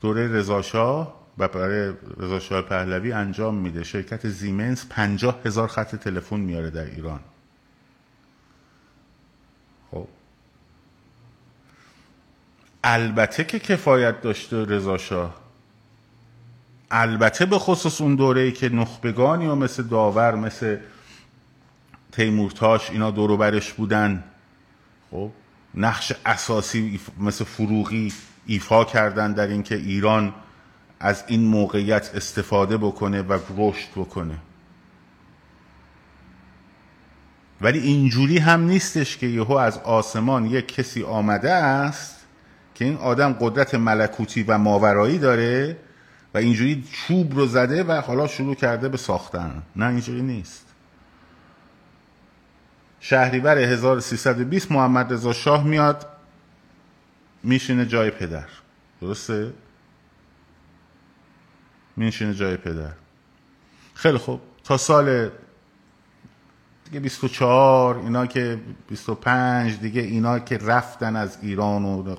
دوره رضاشاه و برای رضاشاه پهلوی انجام میده. شرکت زیمنس پنجاه هزار خط تلفن میاره در ایران. خب. البته که کفایت داشته رضاشاه البته به خصوص اون دوره که نخبگانی و مثل داور مثل تیمورتاش اینا دورو برش بودن خب نقش اساسی مثل فروغی ایفا کردن در اینکه ایران از این موقعیت استفاده بکنه و رشد بکنه. ولی اینجوری هم نیستش که یهو از آسمان یک کسی آمده است که این آدم قدرت ملکوتی و ماورایی داره و اینجوری چوب رو زده و حالا شروع کرده به ساختن. نه اینجوری نیست. شهریور 1320 محمد رضا شاه میاد میشینه جای پدر. درسته؟ میشینه جای پدر. خیلی خوب. تا سال دیگه 24 اینا که 25 دیگه اینا که رفتن از ایران و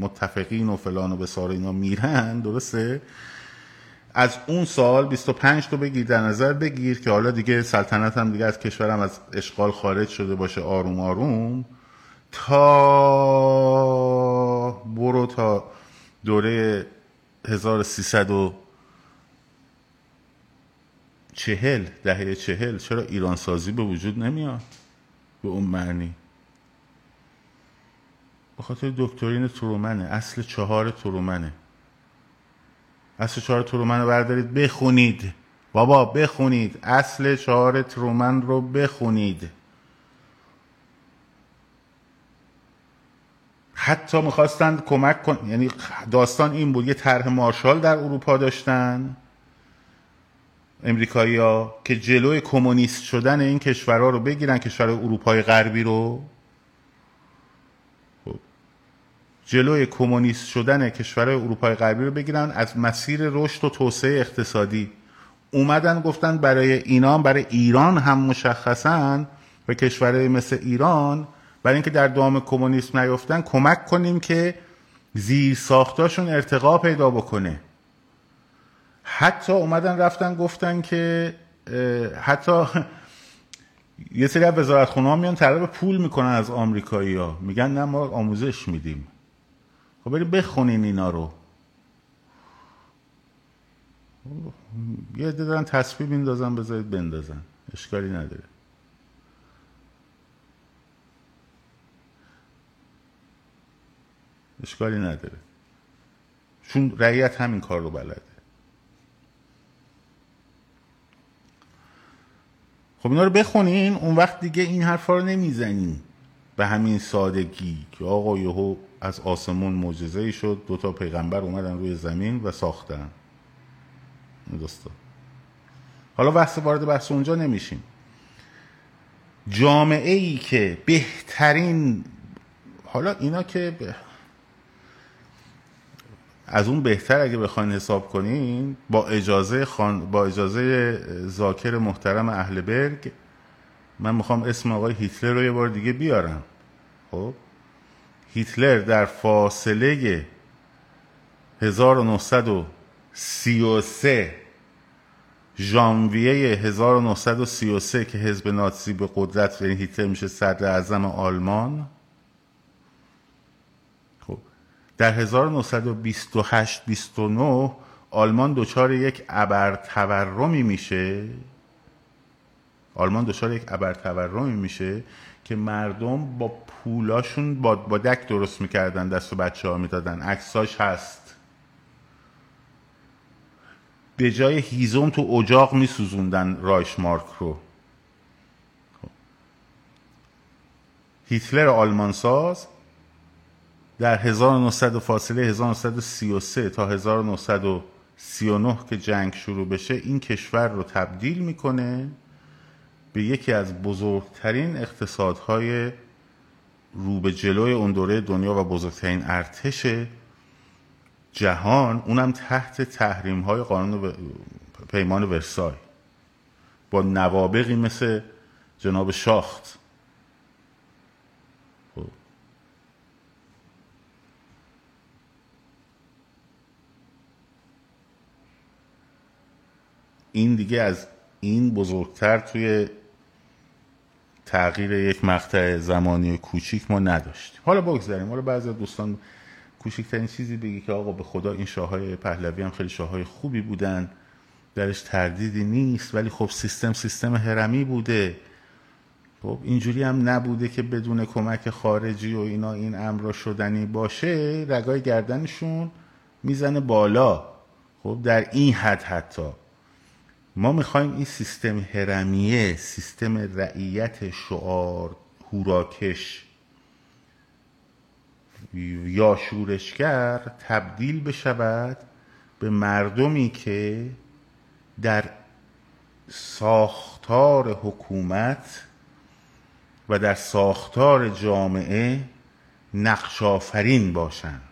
متفقین و فلان و بسار اینا میرن درسته؟ از اون سال 25 تو بگیر در نظر بگیر که حالا دیگه سلطنت هم دیگه از کشورم از اشغال خارج شده باشه آروم آروم تا برو تا دوره 1300 چهل دهه چهل چرا ایران سازی به وجود نمیاد؟ به اون معنی. به خاطر دکترین ترومنه اصل چهار ترومنه. اصل چهار ترومن رو بردارید بخونید. بابا بخونید. اصل چهار ترومن رو بخونید. حتی می‌خواستند کمک کن یعنی داستان این بود یه طرح مارشال در اروپا داشتن امریکایی ها که جلوی کمونیست شدن این کشورها رو بگیرن کشور اروپای غربی رو خب. جلوی کمونیست شدن کشورهای اروپای غربی رو بگیرن از مسیر رشد و توسعه اقتصادی. اومدن گفتن برای اینا برای ایران هم مشخصا به کشورهای مثل ایران برای اینکه در دام کمونیسم نیفتن کمک کنیم که زیر ساختاشون ارتقا پیدا بکنه. حتی اومدن رفتن گفتن که حتی یه سری از وزارت خونه میان طلب پول می‌کنن از آمریکایی ها میگن نه ما آموزش میدیم. خب بریم بخونین اینا رو. یه عده دارن تصویب میندازن بذارید بندازن. اشکالی نداره. اشکالی نداره. چون رعیت همین کار رو بلده. خب اینا رو بخونین اون وقت دیگه این حرفا رو نمی‌زنین. به همین سادگی که آقا یهو از آسمون معجزه ای شد. دو تا پیغمبر اومدن روی زمین و ساختن. دوستا. حالا بحث وارد بحث اونجا نمیشیم. جامعه ای که بهترین حالا اینا که از اون بهتر اگه بخواین حساب کنین با اجازه خان... با اجازه زاکر محترم اهل برگ من می‌خوام اسم آقای هیتلر رو یه بار دیگه بیارم. خب؟ هیتلر در فاصله 1933 ژانویه 1933 که حزب نازی به قدرت یعنی هیتلر میشه صدر اعظم آلمان. در 1928 29 آلمان دچار یک ابر تورمی میشه. آلمان دچار یک ابر تورمی میشه که مردم با پولاشون با بادک درست می‌کردن دست و بچه ها می‌دادن. عکساش هست. به جای هیزم تو اجاق میسوزوندن رایش مارک رو. هیتلر آلمان ساز در 1900 فاصله 1933 تا 1939 که جنگ شروع بشه این کشور رو تبدیل می‌کنه به یکی از بزرگترین اقتصادهای رو به جلوی اون دوره دنیا و بزرگترین ارتش جهان اونم تحت تحریم های قانون پیمان ورسای. با نوابقی مثل جناب شاخت. این دیگه از این بزرگتر توی تغییر یک مقطع زمانی کوچیک ما نداشتیم. حالا بگذاریم. حالا بعضی دوستان کوچکترین چیزی بگی که آقا به خدا این شاههای پهلوی هم خیلی شاههای خوبی بودن. درش تردیدی نیست ولی خب سیستم سیستم هرمی بوده. خب اینجوری هم نبوده که بدون کمک خارجی و اینا این امر را شدنی باشه رگای گردنشون می‌زنه بالا. خب در این حد حتی. ما می‌خوایم این سیستم هرمیه سیستم رعیت شعار هوراکش یا شورشگر تبدیل بشود به مردمی که در ساختار حکومت و در ساختار جامعه نقش آفرین باشند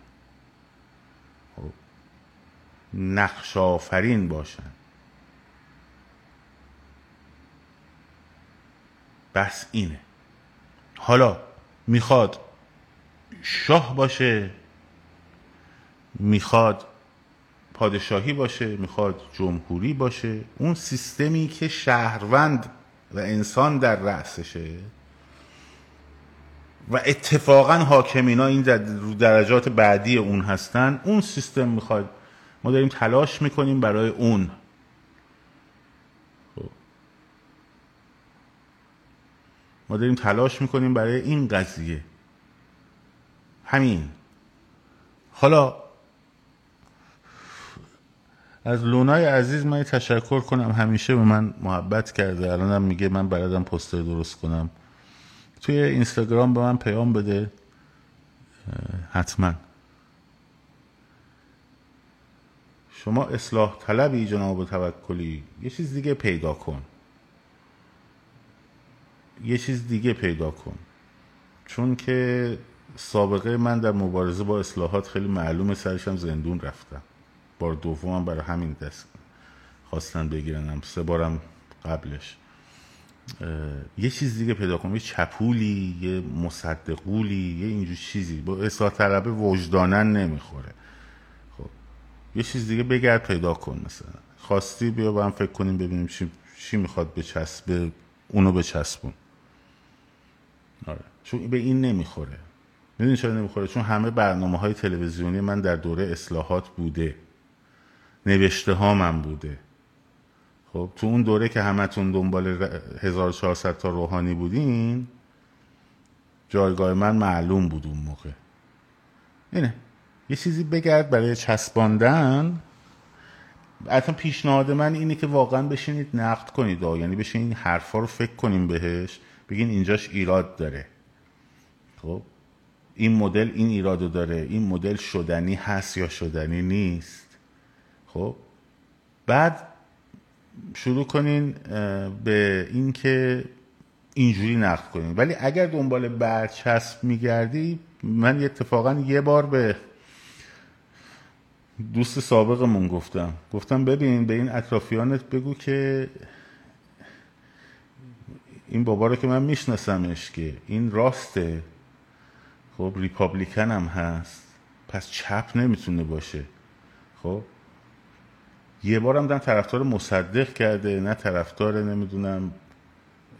خب. نقش آفرین باشند بس اینه. حالا می‌خواد شاه باشه می‌خواد پادشاهی باشه می‌خواد جمهوری باشه اون سیستمی که شهروند و انسان در رأسشه و اتفاقا حاکمینا این درجات بعدی اون هستن اون سیستم می‌خواد ما داریم تلاش می‌کنیم برای اون ما داریم تلاش می‌کنیم برای این قضیه. همین. حالا از لونای عزیز من تشکر کنم. همیشه به من محبت کرده. الانم میگه من بلدم پستر درست کنم. توی اینستاگرام به من پیام بده. حتما. شما اصلاح طلبی جناب توکلی. یه چیز دیگه پیدا کن. یه چیز دیگه پیدا کن. چون که سابقه من در مبارزه با اصلاحات خیلی معلومه سرشم زندون رفتم. بار دومم برای همین دست خواستن بگیرنم سه بارم قبلش. یه چیز دیگه پیدا کنم. یه چپولی یه مصدقولی یه اینجور چیزی. با اصلاح طلبه وجدانن نمی‌خوره. خب یه چیز دیگه بگرد پیدا کن مثلا. خواستی بیا با هم فکر کنیم ببینیم چی, چی می‌خواد بچسب اونو بچسبون. آره. چون به این نمی‌خوره. می‌دونی چرا نمی‌خوره؟ چون همه برنامه های تلویزیونی من در دوره اصلاحات بوده. نوشته ها من بوده. خب تو اون دوره که همتون دنبال 1400 تا روحانی بودین جایگاه من معلوم بود اون موقع. اینه یه چیزی بگرد برای چسباندن. حتی پیشنهاد من اینه که واقعا بشینید نقد کنید. یعنی بشینید حرفا رو فکر کنیم بهش. بگین اینجاش ایراد داره. خب؟ این مدل این ایرادو داره. این مدل شدنی هست یا شدنی نیست. خب؟ بعد شروع کنین به اینکه اینجوری نقد کنین. ولی اگر دنبال برچسب میگردی من اتفاقا یه بار به دوست سابقمون گفتم. گفتم ببین به این اطرافیانت بگو که این بابا رو که من میشناسمش که این راسته. خب ریپابلیکن هم هست. پس چپ نمی‌تونه باشه. خب؟ یه بارم دم طرفدار مصدق کرده نه طرفدار نمی‌دونم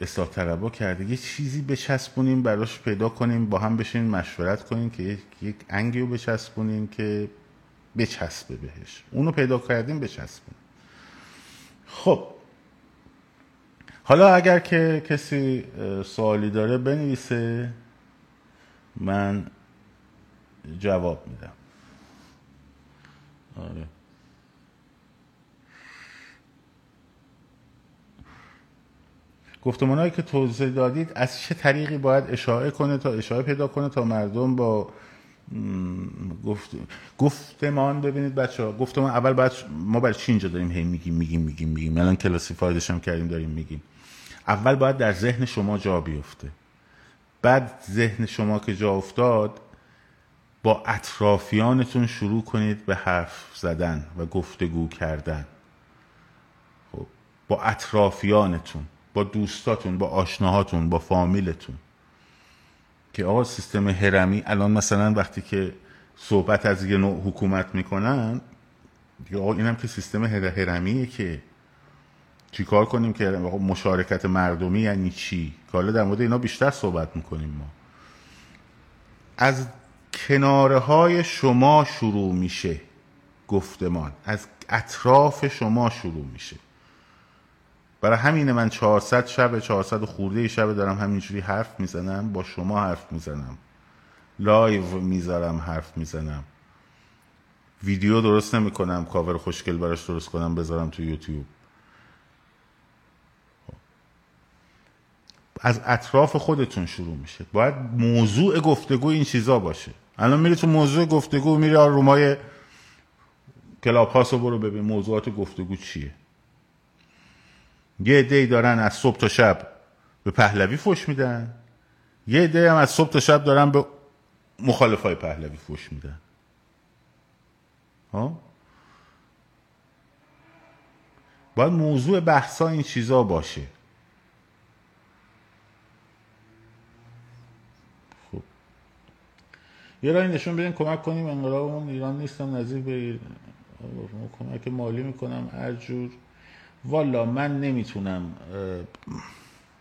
اصلاح طلبا کرده. یه چیزی بچسبونیم براش پیدا کنیم با هم بشین مشورت کنیم که یک انگی رو بچسبونیم که بچسبه بهش. اونو پیدا کردیم بچسبونیم. خب حالا اگر که کسی سوالی داره بنویسه من جواب میدم. آره. که توضیح دادید از چه طریقی باید اشاعه کنه تا اشاعه پیدا کنه تا مردم با گفت گفتمان ببینید بچه ها گفتمان اول باید ما برای چی اینجا داریم هی میگیم میگیم میگیم میگیم؟ الان کلاسیفایدش هم کردیم داریم میگیم. اول باید در ذهن شما جا بیفته. بعد ذهن شما که جا افتاد با اطرافیانتون شروع کنید به حرف زدن و گفتگو کردن. خب با اطرافیانتون با دوستاتون با آشناهاتون با فامیلتون. که آقا سیستم هرمی الان مثلا وقتی که صحبت از یه نوع حکومت می‌کنن دیگه آقا اینم که سیستم هرمیه که چیکار کنیم که مشارکت مردمی یعنی چی؟ حالا در مورد اینا بیشتر صحبت می‌کنیم ما. از کناره های شما شروع میشه گفتمان. از اطراف شما شروع میشه. برای همین من 400 شب 400 خورده شب دارم همینجوری حرف می‌زنم با شما حرف می‌زنم. لایو می‌ذارم حرف می‌زنم. ویدیو درست نمی‌کنم کاور خوشگل براش درست کنم بذارم تو یوتیوب. از اطراف خودتون شروع میشه. باید موضوع گفتگو این چیزا باشه. الان میری تو موضوع گفتگو میری رومای کلاب هاست رو برو ببین موضوعات گفتگو چیه. یه عده دارن از صبح تا شب به پهلوی فش میدن. یه عده هم از صبح تا شب دارن به مخالفای پهلوی فش میدن. ها باید موضوع بحثا این چیزا باشه خب یه رای نشون بدین کمک کنیم. انقلابمون ایران نیستم نزدیک به کمک مالی می‌کنم هر جور. والا من نمی‌تونم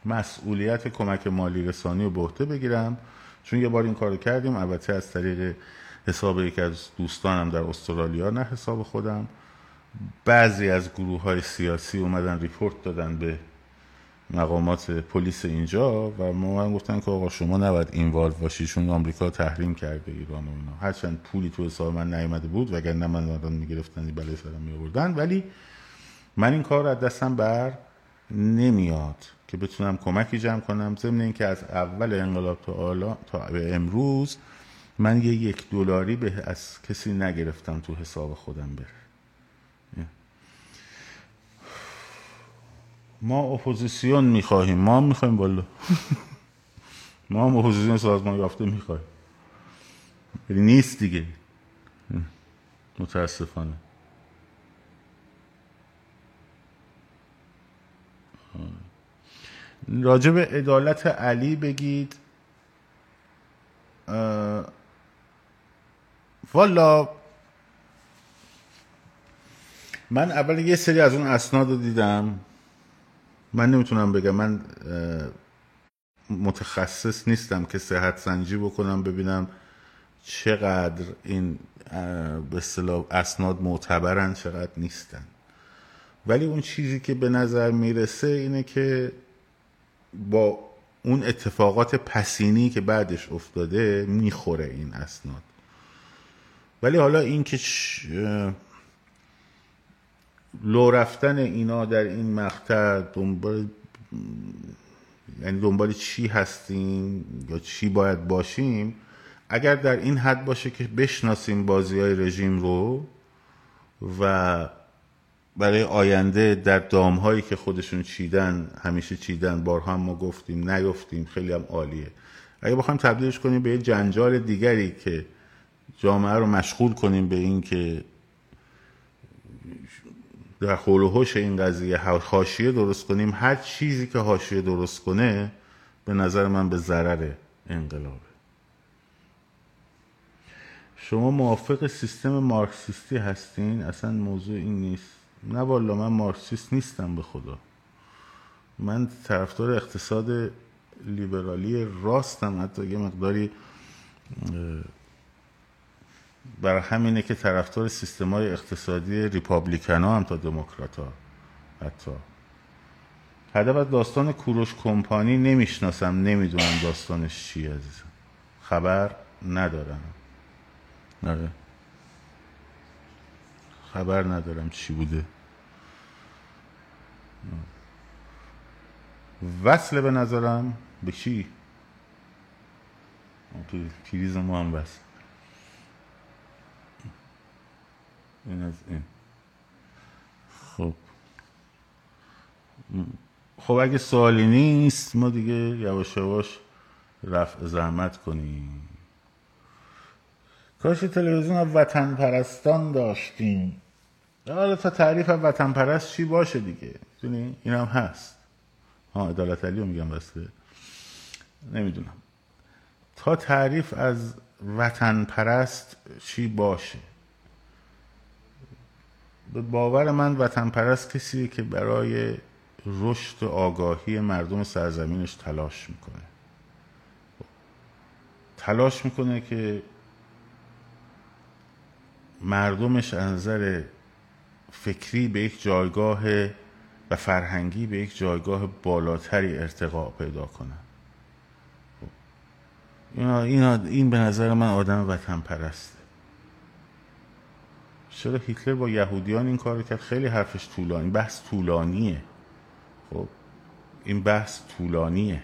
مسئولیت کمک مالی رسانی رو به عهده بگیرم چون یه بار این کارو کردیم. البته از طریق حساب یکی از دوستانم در استرالیا نه حساب خودم. بعضی از گروه های سیاسی اومدن ریپورت دادن به مقامات پلیس اینجا و ما گفتن که آقا شما نباید اینوالو باشی چون آمریکا تحریم کرده ایران و اینا. هرچند پولی تو حساب من نیومده بود وگرنه من آدم می‌گرفتن بله سرم میآوردن. ولی من این کار از دستم بر نمیاد که بتونم کمکی جمع کنم. ضمن اینکه از اول انقلاب تا, تا به امروز من یه یک دلاری به از کسی نگرفتم تو حساب خودم بره. ما اپوزیسیون می‌خواهیم. ما می‌خوایم بالا. ما هم اپوزیسیون سازمان یافته می‌خواهیم. یعنی نیست دیگه. متاسفانه. راجب عدالت علی بگید. والا. من اول یه سری از اون اسناد رو دیدم. من نمی‌تونم بگم. من متخصص نیستم که صحت سنجی بکنم ببینم چقدر این به اصطلاح اسناد معتبرن چقدر نیستن. ولی اون چیزی که به نظر می‌رسه اینه که با اون اتفاقات پسینی که بعدش افتاده می‌خوره این اسناد. ولی حالا این که لو رفتن اینا در این مقطع دنبال یعنی دنبال چی هستیم یا چی باید باشیم اگر در این حد باشه که بشناسیم بازی های رژیم رو و برای آینده در دام هایی که خودشون چیدن همیشه چیدن بارها هم ما گفتیم نیفتیم خیلی هم عالیه. اگه بخوایم تبدیلش کنیم به یه جنجال دیگری که جامعه رو مشغول کنیم به این که در حول و این قضیه حاشیه درست کنیم هر چیزی که حاشیه درست کنه به نظر من به ضرر انقلابه شما موافق سیستم مارکسیستی هستین؟ اصلا موضوع این نیست. نه والا من مارکسیست نیستم به خدا. من طرفدار اقتصاد لیبرالی راستم حتی یه مقداری برای همینه که طرفدار سیستم های اقتصادی ریپابلیکن هم تا دموکرات ها حتی. هدف از داستان کوروش کمپانی نمی‌شناسم نمی‌دونم داستانش چی عزیزم. خبر ندارم. نره خبر ندارم چی بوده. وصله به نظرم به چی پریز ما هم وصل. این از این. خب. خب اگه سوالی نیست ما دیگه یواش یواش رفع زحمت کنیم. کاش تلویزیون وطن پرستان داشتیم. حالا تا تعریف وطن پرست چی باشه دیگه؟ دونی این هم هست. ها عدالت علی میگم بسته. نمی‌دونم. تا تعریف از وطن پرست چی باشه؟ به باور من وطن پرست کسیه که برای رشد آگاهی مردم سرزمینش تلاش می‌کنه. تلاش می‌کنه که مردمش از نظر فکری به یک جایگاه و فرهنگی به یک جایگاه بالاتری ارتقا پیدا کنن اینا, اینا این به نظر من آدم وطن پرسته چرا هیتلر با یهودیان این کار کرد؟ خیلی حرفش طولانی. بحث طولانیه. خب این بحث طولانیه.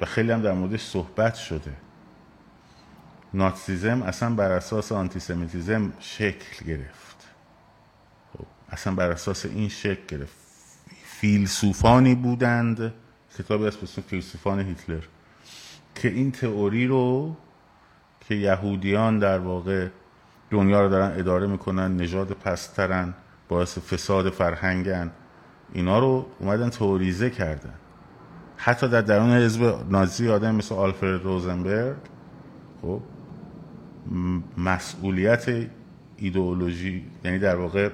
و خیلی هم در موردش صحبت شده. ناتسیزم اصلا بر اساس آنتیسمیتیزم شکل گرفت. خب اصلا بر اساس این شکل گرفت. فیلسوفانی بودند. کتابی از اسم فیلسوفان هیتلر. که این تئوری رو که یهودیان در واقع دنیا رو دارن اداره می‌کنن نژاد پسترن باعث فساد فرهنگن. اینا رو اومدن تئوریزه کردن. حتی در درون حزب نازی آدم مثل آلفرد روزنبرگ خب مسئولیت ایدئولوژی یعنی در واقع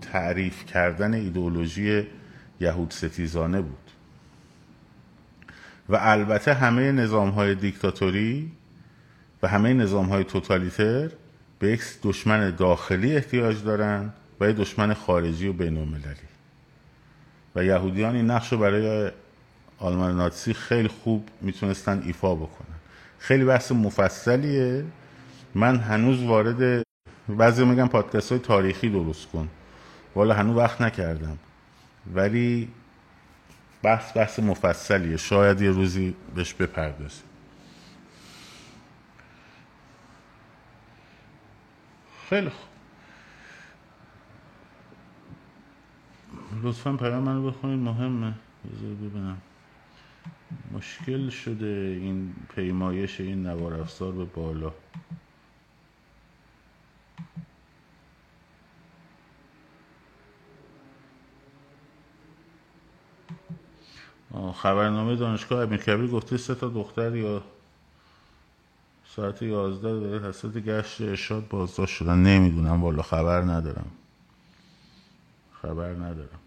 تعریف کردن ایدئولوژی یهود ستیزانه بود. و البته همه نظام های دیکتاتوری و همه نظام های توتالیتر به یک دشمن داخلی احتیاج دارن و یک دشمن خارجی و بین و یهودیان این نقش رو برای آلمان ناتسی خیلی خوب می‌تونستن ایفا بکنن. خیلی بحث مفصلیه. من هنوز وارد بعضی میگن پادکست های تاریخی درست کن. والا هنوز وقت نکردم. ولی بحث بحث مفصلیه. شاید یه روزی بهش بپردازیم. خیلی خوب. لطفا پیام منو بخونید مهمه. بذار ببینم. مشکل شده این پیمایش این نوار افزار به بالا. خبرنامه دانشگاه امیرکبیر گفته سه تا دختر یا ساعت یازده داره تصدیق گشت ارشاد بازداشت شدن. نمی‌دونم والا خبر ندارم. خبر ندارم.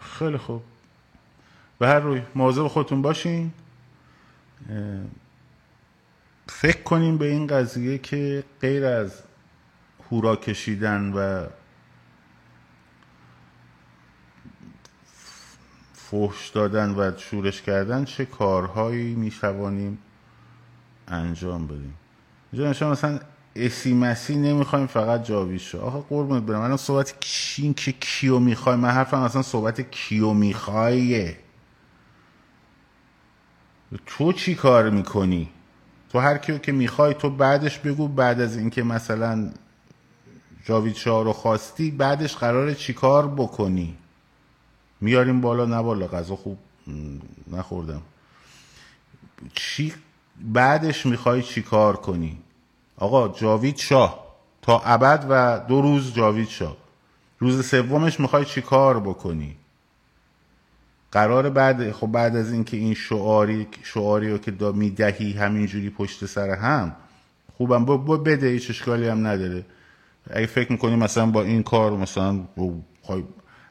خیلی خوب. به هر روی مواظب خودتون باشین. فکر کنیم به این قضیه که غیر از هورا کشیدن و فحش دادن و شورش کردن چه کارهایی می‌توانیم انجام بدیم؟ اینجا شما مثلا اسی مسی نمی‌خوایم فقط جاوید شو آخه قربونت برم. من صحبت کین که کیو می‌خوای. من حرفم اصلا صحبت کیو میخوایه. تو چی کار می‌کنی؟ تو هر کیو که می‌خوای تو بعدش بگو. بعد از اینکه مثلا جاوید شاه رو خواستی بعدش قراره چیکار بکنی؟ میاریم بالا نه بالا غذا خوب نخوردم. چی؟ بعدش می‌خوای چیکار کنی؟ آقا جاوید شاه. تا ابد و دو روز جاوید شاه. روز سومش می‌خوای چیکار بکنی؟ قرار بعد خب بعد از اینکه این شعاری شعاری رو که دا می‌دهی همینجوری پشت سر هم خوبم با بده هیچ اشکالی هم نداره. اگه فکر می‌کنی مثلا با این کار مثلا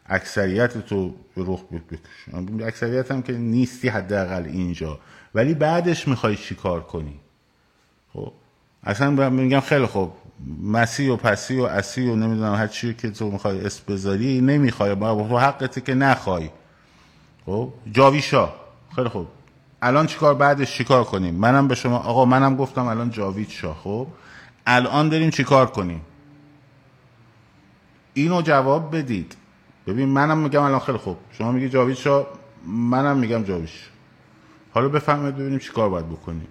اکثریت تو به رخ بکش اکثریت هم که نیستی حداقل اینجا. ولی بعدش می‌خوای چی کار کنی؟ خب اصلا میگم خیلی خوب. مسی و پسی و اسی و نمی‌دونم هر چی که تو می‌خوای اسم بذاری نمی‌خوای. با حقته که نخوای. خب جاویشا خیلی خوب. الان چیکار بعدش چیکار کنیم؟ منم به شما آقا منم گفتم الان جاوید شاه خب الان داریم چیکار کنیم؟ اینو جواب بدید. ببین منم میگم الان خیلی خوب. شما میگی جاوید شاه منم میگم جاوید حالا بفهمید ببینیم چی کار باید بکنیم.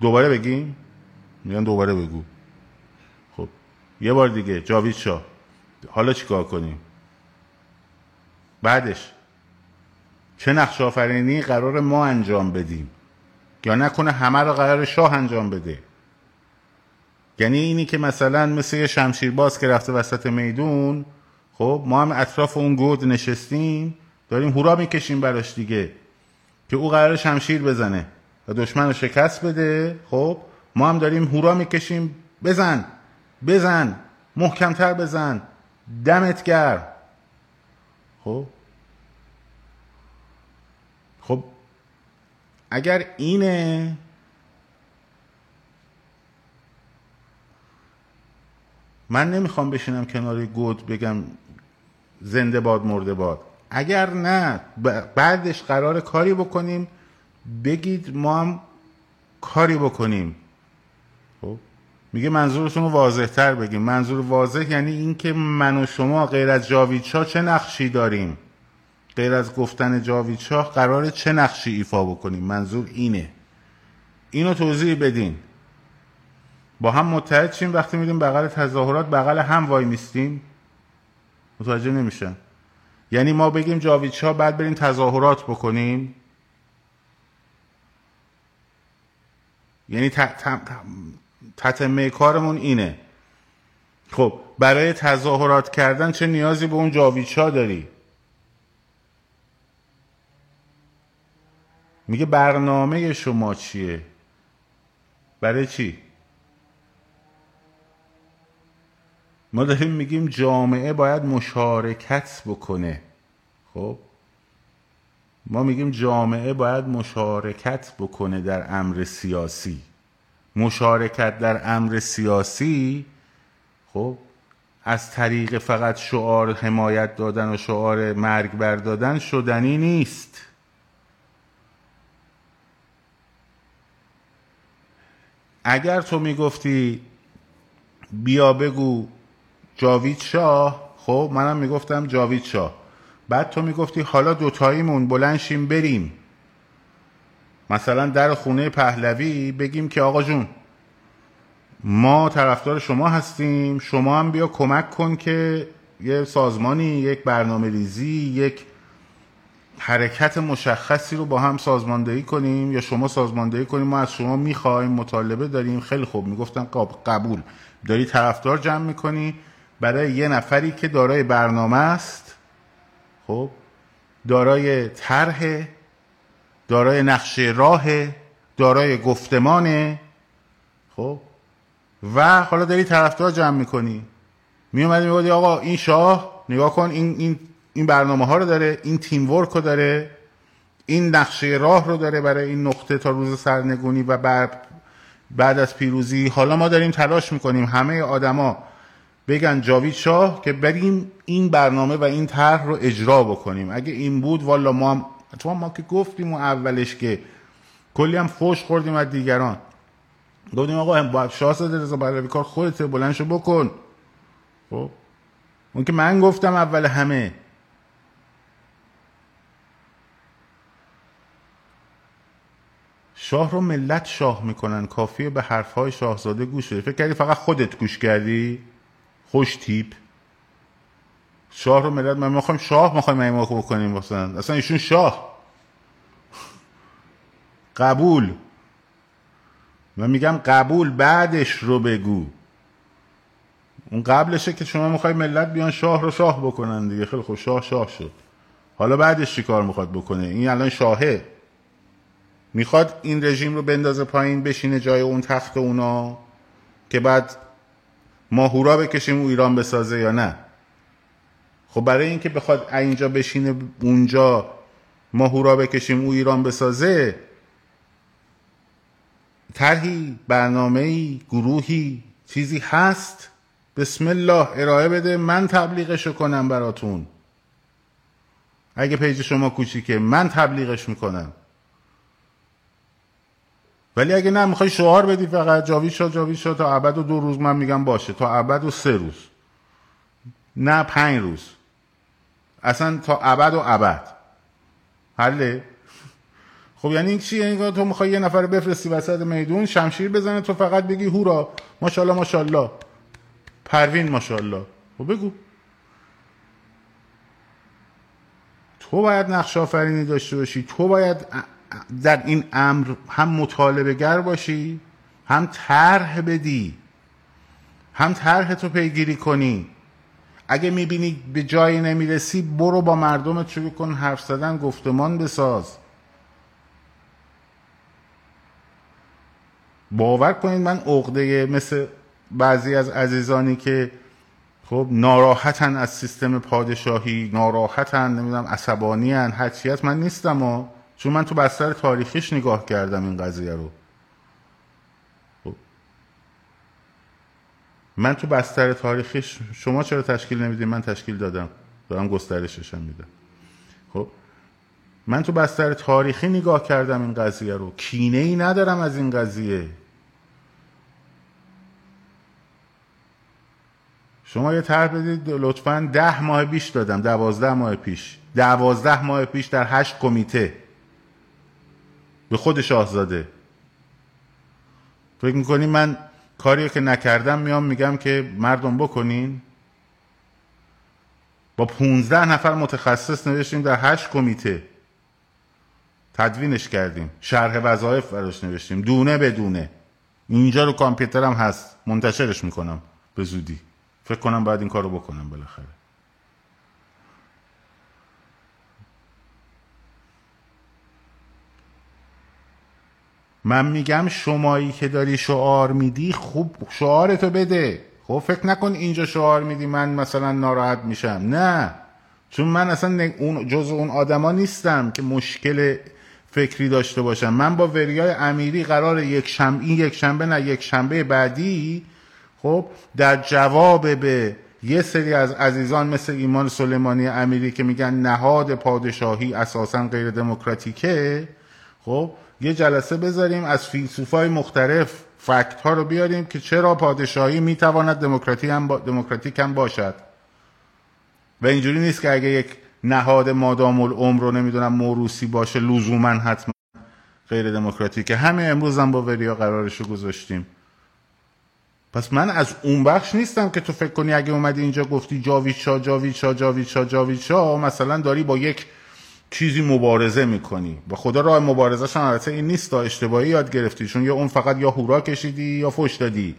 دوباره بگیم؟ میگن دوباره بگو. خب یه بار دیگه جاوید شاه. حالا چی کار کنیم؟ بعدش چه نقش آفرینی قرار ما انجام بدیم؟ یا نکنه همه رو قرار شاه انجام بده؟ یعنی اینی که مثلا مثل یه شمشیر باز که رفته وسط میدون خب ما هم اطراف اون گود نشستیم داریم هورا می‌کشیم براش دیگه که او قرار شمشیر بزنه و دشمن رو شکست بده خب ما هم داریم هورا می‌کشیم بزن بزن محکمتر بزن دمت گرم. خب؟ خب اگر اینه من نمی‌خوام بشینم کنار گود بگم زنده باد مرده باد. اگر نه بعدش قرار کاری بکنیم. بگید ما هم کاری بکنیم. خب؟ میگه منظورتون رو واضح تر بگیم. منظور واضح یعنی اینکه من و شما غیر از جاوید شاه چه نقشی داریم؟ غیر از گفتن جاوید شاه قرار چه نقشی ایفا بکنیم؟ منظور اینه. اینو توضیح بدین. با هم متحد شیم وقتی میریم بغل تظاهرات بغل هم وای میستیم متوجه نمیشن یعنی ما بگیم جاوید شاه بعد بریم تظاهرات بکنیم؟ یعنی تتمه کارمون اینه. خب برای تظاهرات کردن چه نیازی به اون جاویدشاه داری؟ میگه برنامه شما چیه؟ برای چی؟ ما داریم میگیم جامعه باید مشارکت بکنه. خب؟ ما میگیم جامعه باید مشارکت بکنه در امر سیاسی. مشارکت در امر سیاسی خب از طریق فقط شعار حمایت دادن و شعار مرگ بردادن شدنی نیست. اگر تو می‌گفتی بیا بگو جاوید شاه. خب منم می‌گفتم جاوید شاه. بعد تو می‌گفتی حالا دوتاییمون بلنشیم بریم. مثلا در خونه پهلوی بگیم که آقا جون ما طرفدار شما هستیم. شما هم بیا کمک کن که یه سازمانی یک برنامه ریزی یک حرکت مشخصی رو با هم سازماندهی کنیم یا شما سازماندهی کنیم. ما از شما می‌خوایم مطالبه داریم. خیلی خوب. می‌گفتن قبول. داری طرفدار جمع می‌کنی. برای یه نفری که دارای برنامه است خب دارای طرح دارای نقشه راه دارای گفتمانه خب و حالا داری طرفدار جمع می‌کنی. می اومدی می‌گفتی آقا این شاه نگاه کن این این این برنامه ها رو داره این تیم ورک رو داره این نقشه راه رو داره برای این نقطه تا روز سرنگونی و بعد بعد از پیروزی. حالا ما داریم تلاش می‌کنیم همه آدما بگن جاوید شاه که بریم این برنامه و این طرح رو اجرا بکنیم. اگه این بود والا ما هم تو ما که گفتیم و اولش که کلی هم فوش خوردیم از دیگران. گفتیم آقا با شاهزاده رضا پهلوی کار خودته بلندشو بکن. خب؟ اون که من گفتم اول همه. شاه رو ملت شاه می‌کنن. کافیه به حرفهای شاهزاده گوش بده. فکر کردی فقط خودت گوش کردی؟ خوش تیپ. شاه رو ملت من می‌خوایم شاه می‌خوایم این بکنیم مثلا. اصلا ایشون شاه. قبول. من میگم قبول بعدش رو بگو. اون قبلشه که شما می‌خوای ملت بیان شاه رو شاه بکنن دیگه. خیلی خوب شاه شاه شد. حالا بعدش چی کار می‌خواد بکنه؟ این الان شاهه. می‌خواد این رژیم رو بندازه پایین بشینه جای اون تخت اونا که بعد ماهورا بکشیم او ایران بسازه یا نه؟ خب برای اینکه بخواد اینجا بشینه اونجا ماهورا بکشیم او ایران بسازه طرحی برنامه گروهی چیزی هست؟ بسم الله ارائه بده من تبلیغشو کنم براتون. اگه پیج شما کوچیکه من تبلیغش می‌کنم. ولی اگه نه می‌خوای شعار بدی فقط جاوید شد جاوید شد تا ابد و دو روز من میگم باشه تا ابد و سه روز. نه پنج روز. اصلا تا ابد و ابد. حله؟ خب یعنی این چیه؟ یعنی تو می‌خوای یه نفر بفرستی وسط میدون شمشیر بزنه تو فقط بگی هورا ماشاءالله ماشاءالله. پروین ماشاءالله. خب بگو. تو باید نقش آفرینی داشته باشی تو باید در این امر هم مطالبه گر باشی هم طرح بدی هم طرح تو پیگیری کنی. اگه می‌بینی به جایی نمی‌رسی برو با مردمت شروع کن حرف زدن گفتمان بساز. باور کنید من عقده مثل بعضی از عزیزانی که خب ناراحتن از سیستم پادشاهی ناراحتن نمی‌دونم عصبانی هن من نیستم و چون من تو بستر تاریخیش نگاه کردم این قضیه رو. خب. من تو بستر تاریخیش شما چرا تشکیل نمی‌دید من تشکیل دادم. دارم گسترششم میدم. خب. من تو بستر تاریخی نگاه کردم این قضیه رو. کینه ای ندارم از این قضیه. شما یه طرح بدید لطفا ده ماه پیش دادم. دوازده ماه پیش. دوازده ماه پیش در هشت کمیته. به خود شاهزاده. فکر می‌کنی من کاری که نکردم میام میگم که مردم بکنین؟ با پونزده نفر متخصص نوشتیم در هشت کمیته. تدوینش کردیم. شرح وظایف براش نوشتیم. دونه به دونه. اینجا رو کامپیوترم هست. منتشرش می‌کنم. به زودی. فکر کنم باید این کارو بکنم بالاخره. من میگم شمایی که داری شعار میدی خوب شعارتو بده. خب فکر نکن اینجا شعار میدی من مثلا ناراحت میشم. نه. چون من اصلا اون جز اون آدما نیستم که مشکل فکری داشته باشم. من با وریای امیری قرار یک شنبه این یک شنبه نه یک شنبه بعدی خب در جواب به یه سری از عزیزان مثل ایمان سلیمانی امیری که میگن نهاد پادشاهی اساسا غیر دموکراتیکه خب یه جلسه بذاریم از فیلسوفای مختلف فکت ها رو بیاریم که چرا پادشاهی می‌تواند دموکراتیک هم, با... دموکراتیک هم باشد. و اینجوری نیست که اگه یک نهاد مادام العمر رو نمی‌دونم موروسی باشه لزوما حتما غیر دموکراتیکه همه امروز هم با وریا قرارش رو گذاشتیم. پس من از اون بخش نیستم که تو فکر کنی اگه اومدی اینجا گفتی جاوید شاه جاوید شاه مثلا داری با یک چیزی مبارزه می‌کنی. با خدا راه مبارزه البته این نیست تا اشتباهی یاد گرفتی. چون یا اون فقط یا هورا کشیدی یا فوش دادی.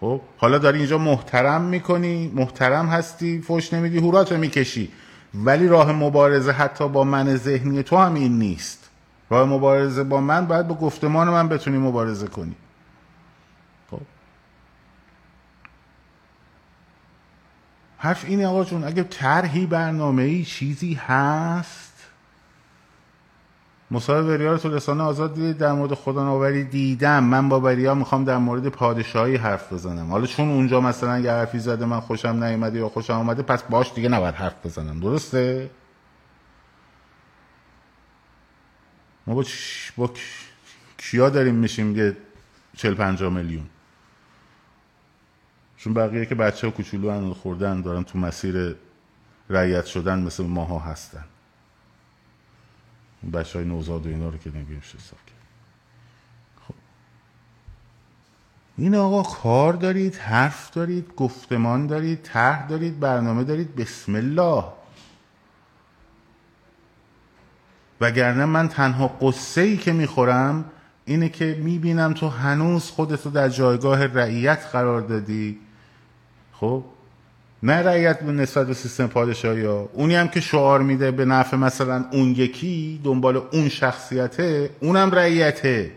خب حالا داری اینجا محترم می‌کنی محترم هستی فوش نمیدی هورا تو می‌کشی. ولی راه مبارزه حتی با من ذهنی تو هم این نیست. راه مبارزه با من باید با گفتمان من بتونی مبارزه کنی. خب. حرف اینه آقا جون اگه طرحی برنامه ای چیزی هست مصاحبه وریا رو تو رسانه آزاد دیدید در مورد خدا نوبری دیدم. من با وریا می‌خوام در مورد پادشاهی حرف بزنم. حالا چون اونجا مثلا یه حرفی زده من خوشم نیومده یا خوشم اومده پس باش دیگه نباید حرف بزنم. درسته؟ ما با, با کیا داریم میشیم یه چل پنجا میلیون؟ چون بقیه که بچه ها کوچولو خوردن دارن تو مسیر رعیت شدن مثل ماها هستن. بچه های نوزاد و اینا رو که نمیشه حساب کرد. خب. این آقا کار دارید حرف دارید گفتمان دارید طرح دارید برنامه دارید. بسم الله. وگرنه من تنها قصه ای که می‌خورم اینه که می‌بینم تو هنوز خودتو در جایگاه رعیت قرار دادی. خب؟ نه رعیت نسبت به سیستم پادشاهی ها. اونی هم که شعار میده به نفع مثلا اون یکی دنبال اون شخصیته اونم رعیته.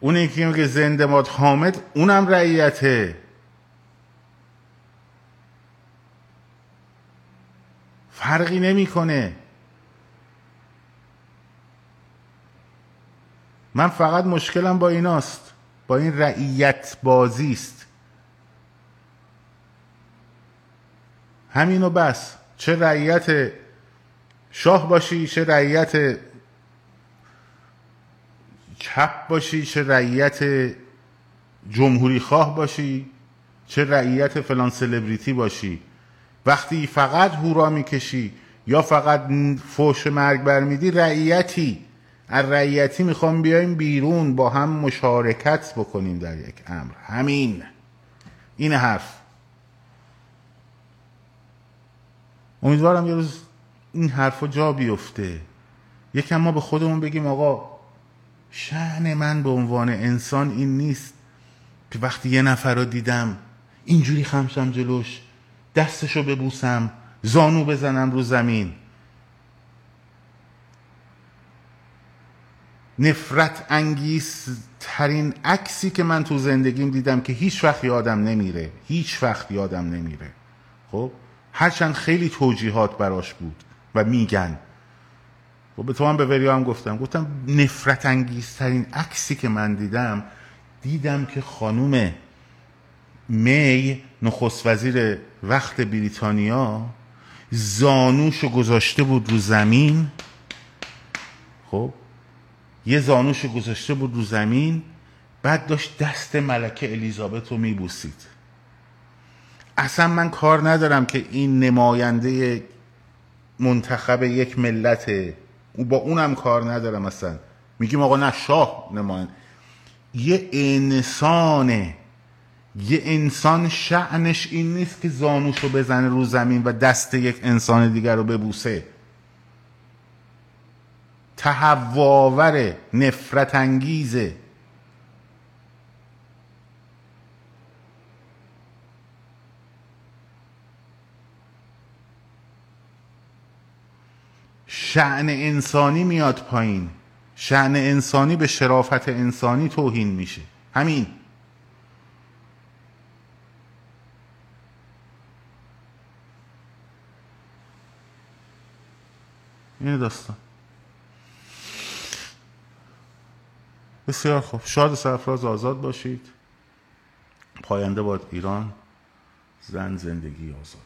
اونی که میگه زنده ماد حامد اونم رعیته. فرقی نمی‌کنه. من فقط مشکلم با ایناست. با این رعیت بازی است همینو بس. چه رعیت شاه باشی چه رعیت چپ باشی چه رعیت جمهوری خواه باشی چه رعیت فلان سلبریتی باشی. وقتی فقط هورا می‌کشی یا فقط فوش مرگ برمیدی رعیتی. از رعیتی می‌خوام بیایم بیرون با هم مشارکت بکنیم در یک امر. همین. این حرف. امیدوارم یه روز این حرفا جا بیفته. یکم ما به خودمون بگیم آقا شعن من به عنوان انسان این نیست که وقتی یه نفر رو دیدم اینجوری خمشم جلوش دستشو ببوسم زانو بزنم رو زمین. نفرت انگیز ترین عکسی که من تو زندگیم دیدم که هیچ وقت یادم نمیره. هیچ وقت یادم نمیره. خب؟ هرچند خیلی توجیهات براش بود و میگن. و به تو هم به وریا هم گفتم. گفتم نفرت انگیزترین عکسی که من دیدم دیدم که خانوم می نخست وزیر وقت بریتانیا زانوشو گذاشته بود رو زمین. خب یه زانوشو گذاشته بود رو زمین بعد داشت دست ملکه الیزابت رو میبوسید. اصلا من کار ندارم که این نماینده منتخب یک ملته با اونم کار ندارم اصلا. میگیم آقا نه شاه نماینده. یه انسانه یه انسان شعنش این نیست که زانوش رو بزنه رو زمین و دست یک انسان دیگر رو ببوسه. تهواور نفرت انگیزه. شعن انسانی میاد پایین. شعن انسانی به شرافت انسانی توهین میشه. همین. این داستان. بسیار خوب. شاد سرفراز آزاد باشید. پاینده باد ایران. زن زندگی آزاد.